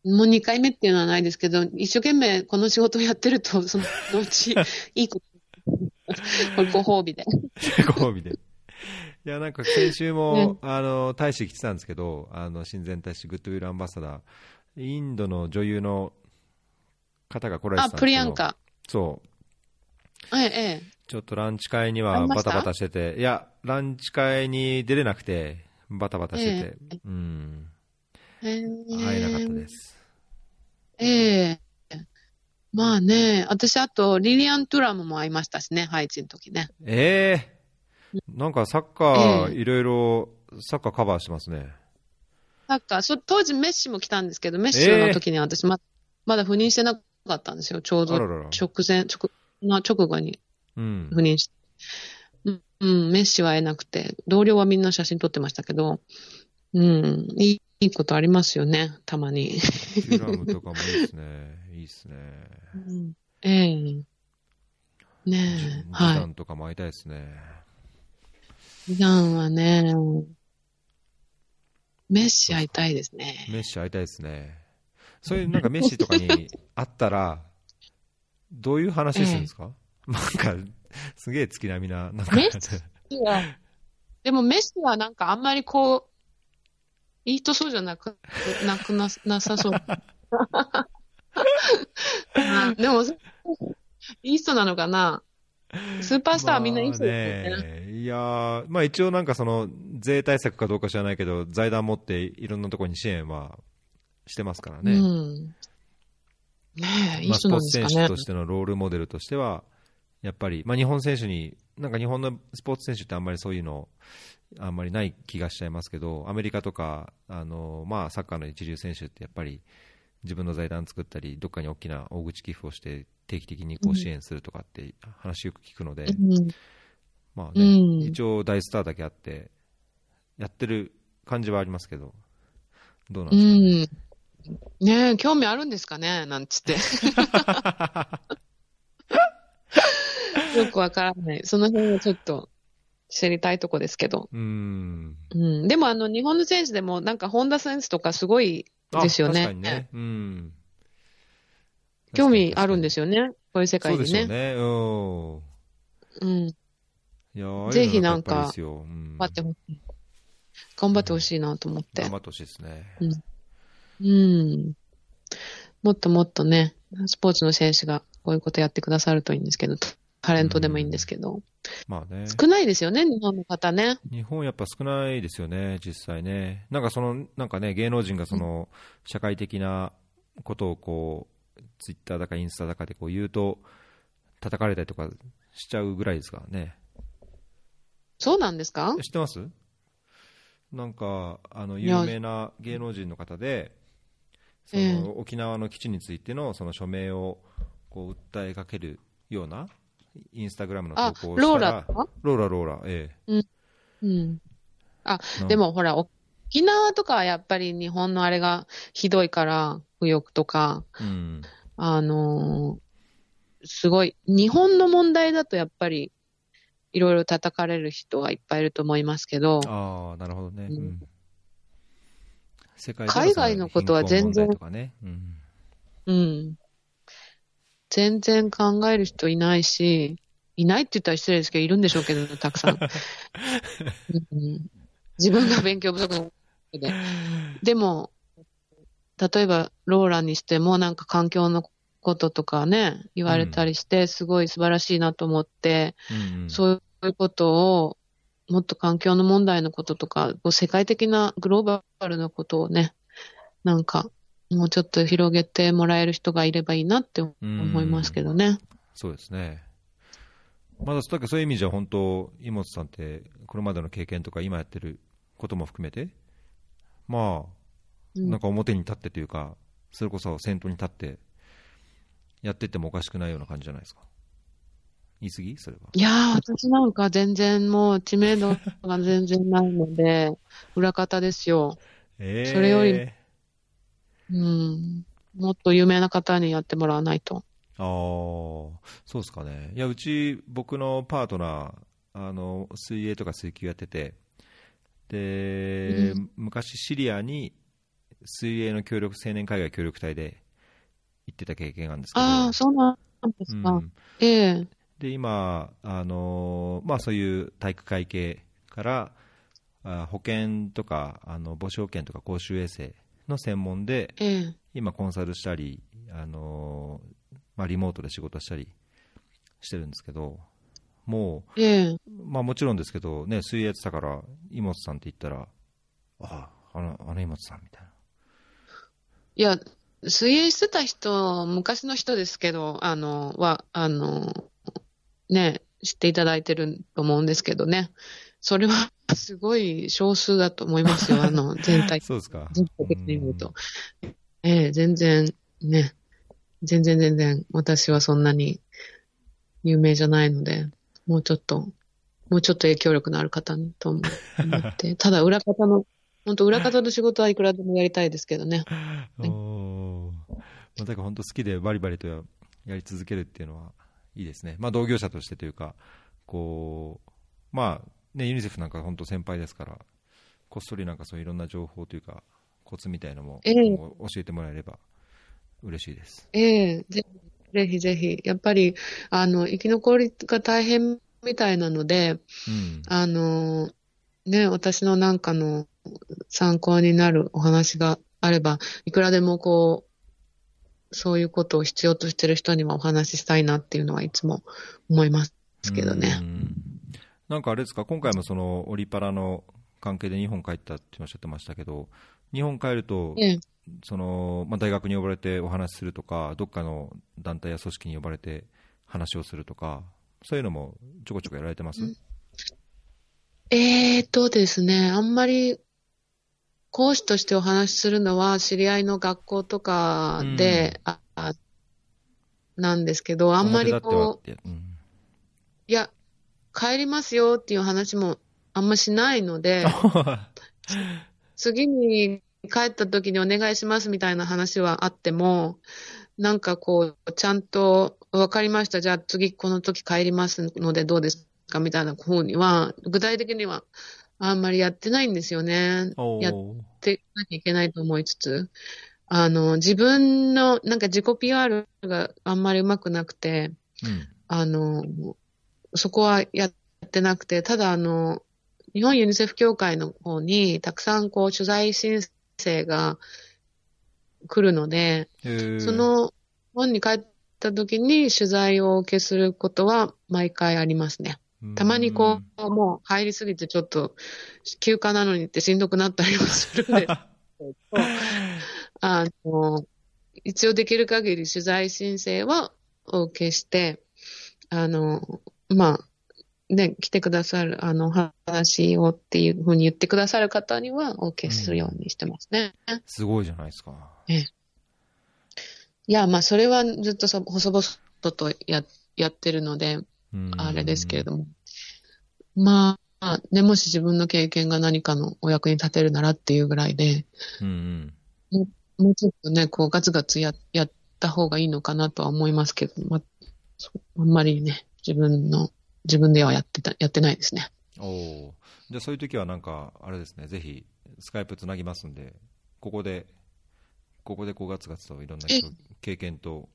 もう2回目っていうのはないですけど、一生懸命この仕事をやってると、(laughs) そのうち、(laughs) いいこと、ご褒美で。(laughs) ご褒美で。いや、なんか先週も、ねあの、大使来てたんですけど、あの、親善大使、 Goodwill Ambassador、インドの女優の方が来られてたんあ、ですけど。プリアンカ。そう。ええ、ええ。ちょっとランチ会にあはバタバタしてて、いや、ランチ会に出れなくて、バタバタしてて、うん、ええ会えなかったです。ええまあね、私あと、リリアン・トゥラムも会いましたしね、ハイチの時ね。ええなんかサッカー、ええいろいろ、サッカーカバーしてますね。サッカー、そ当時メッシも来たんですけど、メッシの時に私ま、まだ赴任してなかったんですよ、ちょうどあららら直前、直、後にうん。赴任して。うん、うん、メッシは会えなくて、同僚はみんな写真撮ってましたけど、うん、いいいいことありますよね、たまに。テュラムとかもいいですね。(laughs) いいですね。うんええねジえ、ダはンとかも会いたいですね。い。イランはね、メッシ会いたいですね。メッシ会いたいですね。そういうなんかメッシとかに会ったら、どういう話するんですか、なんか、すげえ月並みな、なんか、メッいやでもメッシはなんかあんまりこう、いい人そうじゃなく、なくな、なさそう。(laughs) うんでも、いい人なのかな？スーパースターはみんないい人ですよね。いやーまあ一応なんかその、税対策かどうか知らないけど、財団持っていろんなところに支援はしてますからね。うん。ねえ、いい人ポーなんですかねツ選手と。してのロールモデルとしては、やっぱり、まあ、日本選手に、なんか日本のスポーツ選手ってあんまりそういうの、あんまりない気がしちゃいますけど、アメリカとか、あのまあ、サッカーの一流選手ってやっぱり、自分の財団作ったり、どっかに大きな大口寄付をして、定期的にこううん支援するとかって話よく聞くので、うんまあね、うん一応大スターだけあって、やってる感じはありますけど、どうなんうですかね？ん。ねえ、興味あるんですかね？なんつって。(laughs) よくわからない。その辺はちょっと知りたいとこですけど。うーん。うん。でもあの、日本の選手でもなんかホンダセンスとかすごいですよあね。確かにね。うん。興味あるんでですよね。こういう世界にね。そうでしょうね。うん。ぜひなんか頑張ってほしい。頑張ってほしいなと思って頑。張ってほしいですね。うん。もっともっとね、スポーツの選手がこういうことやってくださるといいんですけど、タレントでもいいんですけど、まあね。少ないですよね、日本の方ね。日本やっぱ少ないですよね、実際ね。なんかその、なんかね、芸能人がその、社会的なことをこう、ツイッターだかインスタだかでこう言うと、叩かれたりとかしちゃうぐらいですからね。そうなんですか？知ってます？なんか、あの、有名な芸能人の方で、そええの、沖縄の基地についてのその署名を、こう、訴えかけるような、インスタグラムの投あ、稿をしたらローラローラ、ローラ、えうん。あ、え。でもほら、沖縄とかはやっぱり日本のあれがひどいから、右翼とか、うん。あのーすごい、日本の問題だとやっぱり、いろいろ叩かれる人はいっぱいいると思いますけど、ああ、なるほどね。うんうん世界で海外のことは全然ね。うんうん。全然考える人いないし、いないって言ったら失礼ですけど、いるんでしょうけど、たくさん。(laughs) うん、自分が勉強不足ので。でも、例えば、ローラにしても、なんか環境のこととかね、言われたりして、すごい素晴らしいなと思って、うんうんそういうことを、もっと環境の問題のこととか、こう世界的なグローバルなことをね、なんか、もうちょっと広げてもらえる人がいればいいなって思いますけどね。そうですね。まだだからそういう意味じゃ本当、井本さんって、これまでの経験とか、今やってることも含めて、まあ、うんなんか表に立ってというか、それこそ先頭に立って、やってってもおかしくないような感じじゃないですか。言い過ぎ？それは。いやー、私なんか全然もう知名度が全然ないので、裏方ですよ。(laughs) えそれよりうん。もっと有名な方にやってもらわないと。ああ、そうですかね。いや、うち、僕のパートナー、あの、水泳とか水球やってて、で、う昔シリアに水泳の協力、青年海外協力隊で行ってた経験があるんですけど、ああ、そうなんですか。うんええで、今、あのまあそういう体育会系から、あ保険とか、あの母子保険とか公衆衛生の専門で、ええ今コンサルしたり、あのーまあ、リモートで仕事したりしてるんですけど、もええう、まあ、もちろんですけど、ね、水泳やってたから、井本さんって言ったら、ああ、あの、あの井本さんみたいな。いや、水泳してた人、昔の人ですけど、あの、は、あの、ね、知っていただいてると思うんですけどね。それは (laughs) すごい少数だと思いますよ、あの、全体。(laughs) そうですか。全体的に見ると。ええ全然、ね。全然全然、私はそんなに有名じゃないので、もうちょっと、もうちょっと影響力のある方にと思って。(laughs) ただ、裏方の、本当裏方の仕事はいくらでもやりたいですけどね。まあ、だから本当好きでバリバリとややり続けるっていうのはいいですね。まあ同業者としてというか、こう、まあね、ユニセフなんか本当先輩ですから、こっそりなんかそういろんな情報というか、コツみたいのも、ええ今後教えてもらえれば嬉しいです。ええぜぜひぜひ。やっぱり、あの、生き残りが大変みたいなので、うん。あの、ね、私のなんかの参考になるお話があれば、いくらでもこう、そういうことを必要としてる人にはお話ししたいなっていうのはいつも思いますけどねう。んなんかあれですか、今回もそのオリパラの関係で日本帰ったっておっしゃってましたけど、日本帰ると、ええそのまあ、大学に呼ばれてお話しするとか、どっかの団体や組織に呼ばれて話をするとか、そういうのもちょこちょこやられてます、えーとですね、あんまり講師としてお話しするのは知り合いの学校とかで、ああなんですけど、あんまりこう、いや、帰りますよっていう話もあんましないので、(laughs) 次に帰った時にお願いしますみたいな話はあっても、なんかこう、ちゃんと、わかりました。じゃあ次この時帰りますのでどうですかみたいな方には、具体的にはあんまりやってないんですよね。おやっーてなきゃいけないと思いつつ、あの、自分の、なんか自己 PR があんまりうまくなくて、うんあの、そこはやってなくて、ただあの、日本ユニセフ協会の方にたくさんこう取材申請が来るので、その日本に帰った時に取材をお受けすることは毎回ありますね。たまにこう、もう入りすぎてちょっと休暇なのにってしんどくなったりもするんで。すけど、あの、一応できる限り取材申請はお受けして、あの、まあ、ね、来てくださる、あの、話をっていうふうに言ってくださる方にはお受けするようにしてますね。すごいじゃないですか。いや、まあ、それはずっとそ細々とややってるので、うんあれですけれども。まあ、ね、もし自分の経験が何かのお役に立てるならっていうぐらいで、うんうんもうちょっとね、こうガツガツややった方がいいのかなとは思いますけど、まあ、あんまりね、自分の、自分ではやってた、やってないですね。おー。じゃあそういう時はなんか、あれですね、ぜひスカイプつなぎますんで、ここで、ここでこうガツガツといろんな人経験と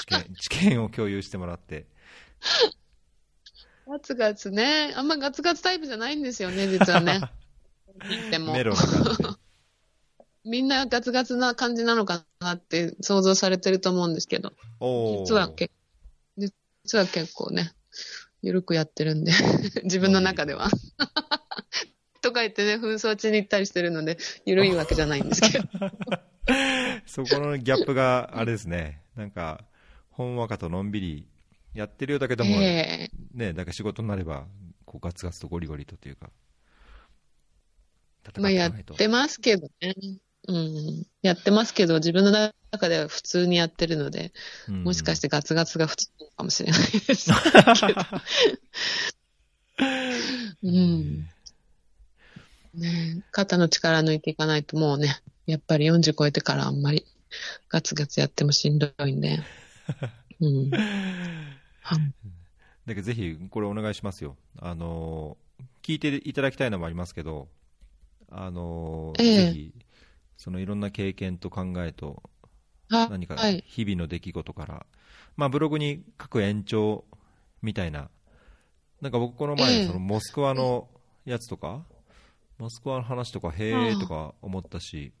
知見 (laughs) 知見を共有してもらって、ガツガツね、あんまガツガツタイプじゃないんですよね、実はね。(laughs) でも。メロな感じで。(laughs) みんなガツガツな感じなのかなって想像されてると思うんですけど、実はけ実は結構ね、ゆるくやってるんで、自分の中では。とか言ってね、紛争地に行ったりしてるので、ゆるいわけじゃないんですけど。(laughs) そこのギャップがあれですね、なんか、ほんわかとのんびりやってるようだけども、ええね、だから仕事になれば、こうガツガツとゴリゴリとというか、戦まあやっ。てますけどね。うん。やってますけど、自分の中では普通にやってるので、うんもしかしてガツガツが普通かもしれないです。(laughs) うん。ねえ肩の力抜いていかないともうね、やっぱり40超えてからあんまりガツガツやってもしんどいんで。(laughs) うん。はいだけどぜひこれお願いしますよ。あのー聞いていただきたいのもありますけど、あのえぜひ、そのいろんな経験と考えと、は何かはい。日々の出来事から、まあブログに書く延長みたいな、なんか僕このええ。前そのモスクワのやつとか、モスクワの話とかへえとか思ったし、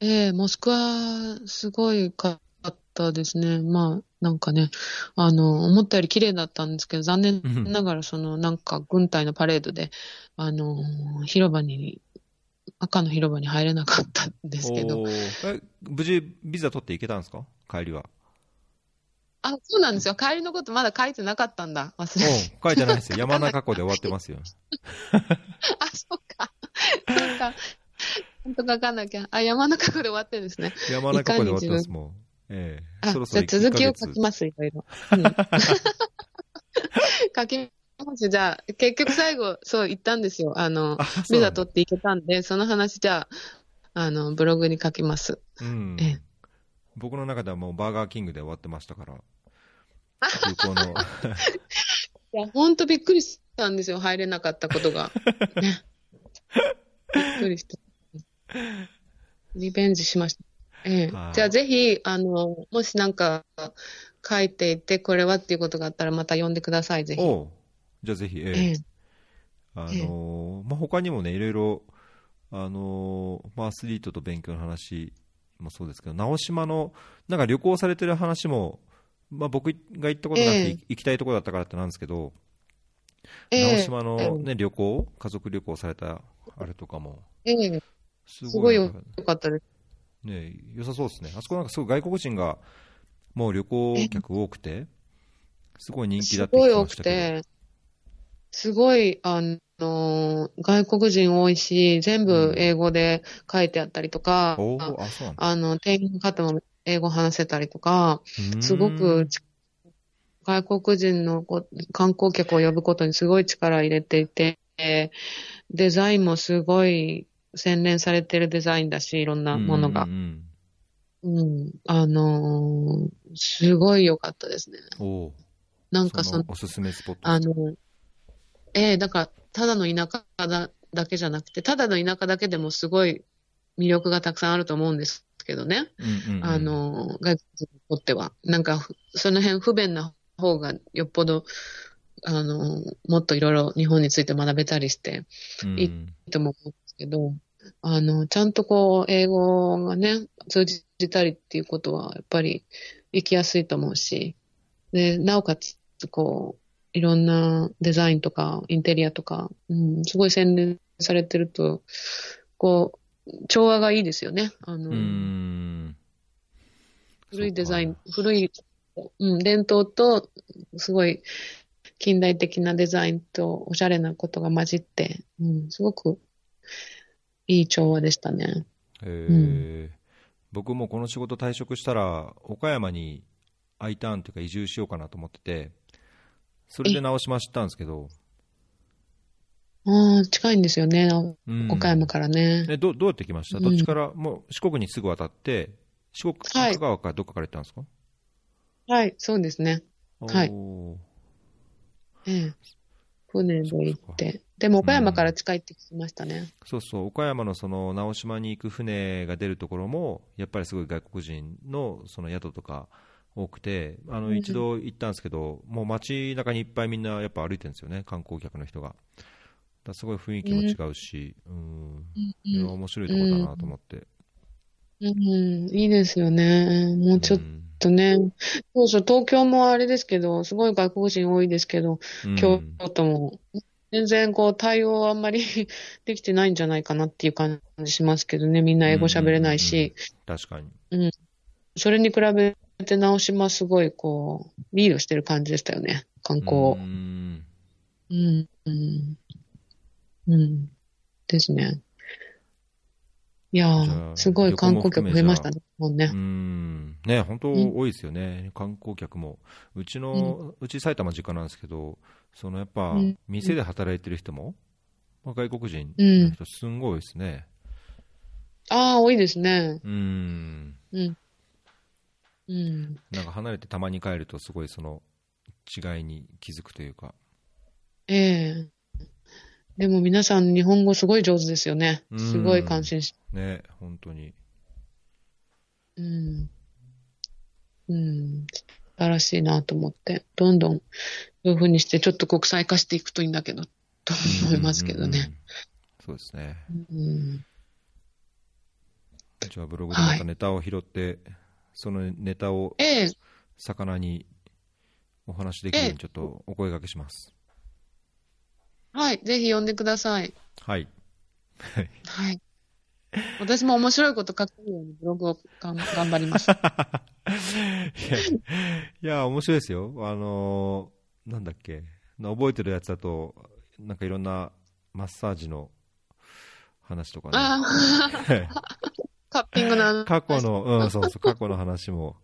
ええモスクワ、すごいかったですね。まあ、なんかね、あの、思ったより綺麗だったんですけど、残念ながら、その、なんか、軍隊のパレードで、あの、広場に、赤の広場に入れなかったんですけど。無事、ビザ取って行けたんですか？帰りは。あ、そうなんですよ。帰りのことまだ書いてなかったんだ。忘れ書いてないですよ。(laughs) 山中湖で終わってますよ。(laughs) あ、そうか。そうか。ちゃんと書かなきゃ。あ、山中湖で終わってるんですね。山中湖で終わってます、もう。ええあ、そろそろじゃあ続きを1ヶ月書きます、いろいろ。うん (laughs) 書きます。じゃあ、結局最後、(laughs) そう言ったんですよ。あの、ビザ取っていけたんで、その話じゃあ、あの、ブログに書きます。うんええ僕の中ではもうバーガーキングで終わってましたから。(laughs) 空港の。いや、ほんとびっくりしたんですよ、入れなかったことが。ね。(laughs) びっくりした。リベンジしました。ええはいじゃあぜひ、あの、もしなんか書いていて、これはっていうことがあったらまた呼んでください、ぜひ。じゃあぜひ、ええ。ええ。あのーまあ、他にもね、いろいろ、あのーまあ、アスリートと勉強の話もそうですけど、直島の、なんか旅行されてる話も、まあ、僕が行ったことなくて、ええ。行きたいところだったからってなんですけど、ええ。直島の、ね、旅行、家族旅行されたあれとかも、ええ。すすごいよかったです。ね、良さそうですね。あそこなんかすごい外国人が、もう旅行客多くて、すごい人気だって聞きすごい多くましたけど。て、すごい、あの、外国人多いし、全部英語で書いてあったりとか、うなんだ。あの、店員の方も英語話せたりとか、すごくん外国人のこ観光客を呼ぶことにすごい力を入れていて、デザインもすごい洗練されてるデザインだし、いろんなものがうん。うんうん。あのーすごい良かったですね。なんかそのその、おすすめスポットあの、ええだから、ただの田舎だだけじゃなくて、ただの田舎だけでもすごい魅力がたくさんあると思うんですけどね。うんうんうんあの、外国人にとっては。なんか、ふその辺不便な方がよっぽど、あの、もっといろいろ日本について学べたりしてうんいいとも思うんですけど、あの、ちゃんとこう、英語がね、通じたりっていうことは、やっぱり行きやすいと思うし、で、なおかつ、こう、いろんなデザインとか、インテリアとか、うん、すごい洗練されてると、こう、調和がいいですよね。あの、古いデザインそ、古い、うん、伝統と、すごい近代的なデザインとおしゃれなことが混じって、うん、すごくいい調和でしたね。えー僕もこの仕事退職したら、岡山に I ターンというか移住しようかなと思ってて、それで直島知ったんですけど、ああ、近いんですよね、うん。岡山からね。えどどうやって来ました、うん。どっちから、もう四国にすぐ渡って、四国、はい。香川かどっかから行ったんですか？はい、そうですね。はい。ええ。船で行って。でも岡山から近いって聞きましたね。そうそう、岡山のその直島に行く船が出るところも、やっぱりすごい外国人のその宿とか多くて、あのうん一度行ったんですけど、もう街中にいっぱいみんなやっぱ歩いてるんですよね、観光客の人が。だすごい雰囲気も違うし、うん、いや面白いところだなと思って。うん、いいですよね。もうちょっうんとね。そうそう、東京もあれですけど、すごい外国人多いですけど、うん京都も、全然こう対応あんまり (laughs) できてないんじゃないかなっていう感じしますけどね。みんな英語喋れないし、確かに。それに比べて直島すごいこう、リードしてる感じでしたよね。観光をう。んうん。うん。うん。ですね。いやすごい観光客増えましたね。もうねう。んね、本当うん多いですよね、観光客も。うちの、うち埼玉実家なんですけど、そのやっぱうん、店で働いてる人も、まあ外国人うんの人、すんごいですね。ああ、多いですね。うん。うん。うん。なんか離れてたまに帰ると、すごいその違いに気づくというか。ええでも皆さん日本語すごい上手ですよね。うんすごい感心し、ね、本当に。うん。うん。素晴らしいなと思って、どんどんそういう風にしてちょっと国際化していくといいんだけど、と思いますけどうんうんうんね。そうですね。うん。じゃあブログでまたネタを拾って、そのネタをええ魚にお話しできるようにちょっとお声掛けします。はい。ぜひ呼んでください。はい。はい。私も面白いこと書けるようにブログをがん頑張ります。(laughs) いや、いや面白いですよ。あのーなんだっけ。覚えてるやつだと、なんかいろんなマッサージの話とかね。(laughs) カッピングの。過去の、うん、そうそう、過去の話も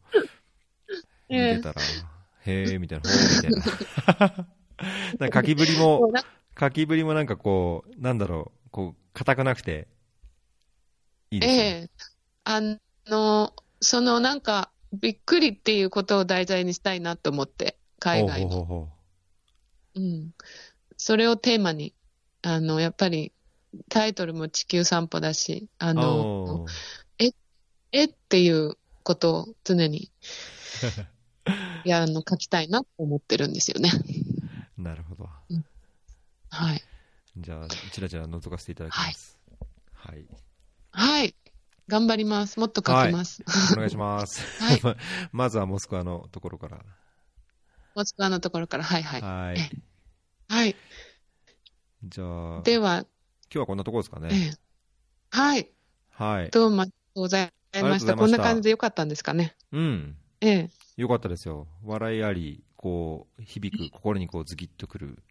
見 (laughs) ええてたら、へえ、みたいな、ほーみたいな。(laughs) な書きぶりも、な書きぶりもなんかこう、なんだろう、こう、硬くなくて、いいですね。ええあの、そのなんか、びっくりっていうことを題材にしたいなと思って、海外の。ほうほうほうほうん。それをテーマに、あの、やっぱり、タイトルも地球散歩だし、あうの、おーえっていうことを常に、(laughs) いや、あの、書きたいなと思ってるんですよね。なるほど。はい。じゃあ、ちらちら覗かせていただきます。はい。はい。頑張ります。もっと書きます。お願いします。はい (laughs) ままずはモスクワのところから。モスクワのところから、はいはい。はい。えはい。じゃあ、今では、日はこんなところですかえね。えはい。はい。どうもありがとうございました。こんな感じでよかったんですかね。うん。ええ。よかったですよ。笑いあり、こう、響く、心にこうズキッとくる、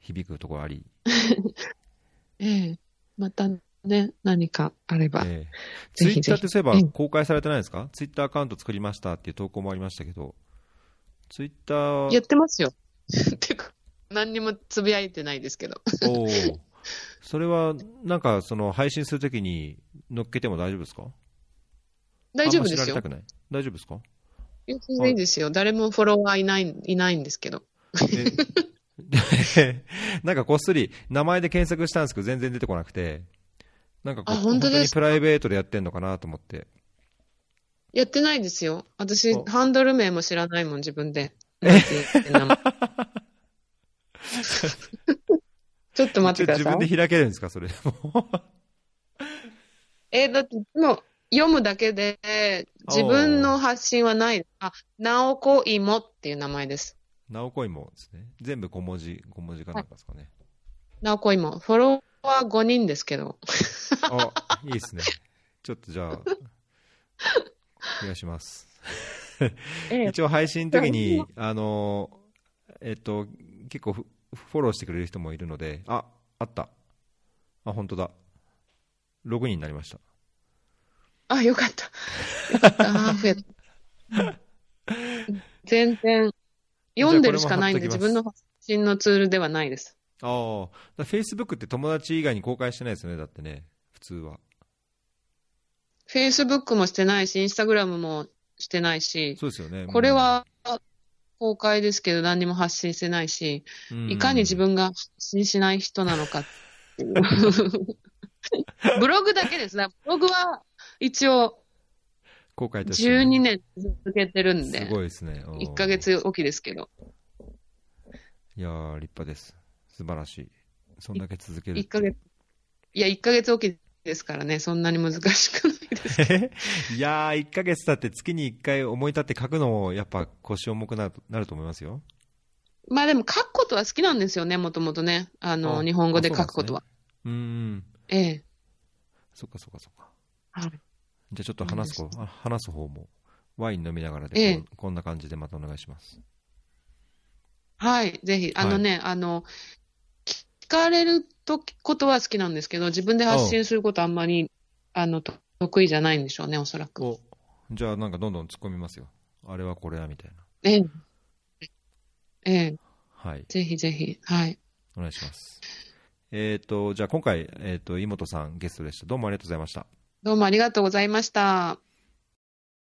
響くところあり。(laughs) ええ。またね、何かあれば。ええツイッターってそういえばうん公開されてないですか、ツイッターアカウント作りましたっていう投稿もありましたけど、ツイッター、やってますよ。(laughs) てか、何にもつぶやいてないですけど。おーそれはなんかその配信するときに乗っけても大丈夫ですか？大丈夫ですよあんま知られた。くない大丈夫ですか？全然いいですよ。誰もフォロワーいない、いないんですけど。え (laughs) なんかこっそり名前で検索したんですけど全然出てこなくて、なんか本当にプライベートでやってんのかなと思って。やってないですよ。私お、ハンドル名も知らないもん、自分で。(laughs) ちょっと待ってください。自分で開けるんですか、それ。もえーだって、もう、読むだけで、自分の発信はない。あ、なおこいもっていう名前です。う、なおこいもですね。全部小文字、小文字かなんかですかね。なおこいも。フォロワー5人ですけど。あ、いいですね。ちょっとじゃあ、お願いします。(laughs) ええ一応配信の時に、あの、えっと、結構フフォローしてくれる人もいるので、あ、あった。あ、本当だ。6人になりました。あ、よかった。よかった。増えた。(laughs) 全然、読んでるしかないんで、自分の発信のツールではないです。ああ、フェイスブックって友達以外に公開してないですよね、だってね、普通は。Facebook もしてないし、Instagram もしてないし、そうですよね。これは公開ですけど何にも発信してないし、うん、いかに自分が発信しない人なのかっていう。(laughs) ブログだけですね。ブログは一応公開としてね12年続けてるんで、すごいですね。うん1ヶ。月おきですけど、いやー、立派です。素晴らしい。そんだけ続ける。1ヶ月、いや、1ヶ月おきですからね、そんなに難しくないです。(laughs) いやー、1ヶ月経って月に1回思い立って書くのも、やっぱ腰重くなるなると思いますよ。まあでも書くことは好きなんですよね、もともとね。あの、あ日本語で書くことは。うーん。ええ。そっかそっかそっか。はい。じゃあちょっと話す方、あ話す方も、ワイン飲みながらでええこん、な感じでまたお願いします。はい、ぜひ。あのね、あの、聞かれるとことは好きなんですけど、自分で発信することあんまり、あの、と得意じゃないんでしょうね、おそらく。お、じゃあなんかどんどん突っ込みますよ。あれはこれはみたいな。ええ。ええ、はい。ぜひぜひ。はい。お願いします。えっ、と、じゃあ今回、えっ、と、井本さんゲストでした。どうもありがとうございました。どうもありがとうございました。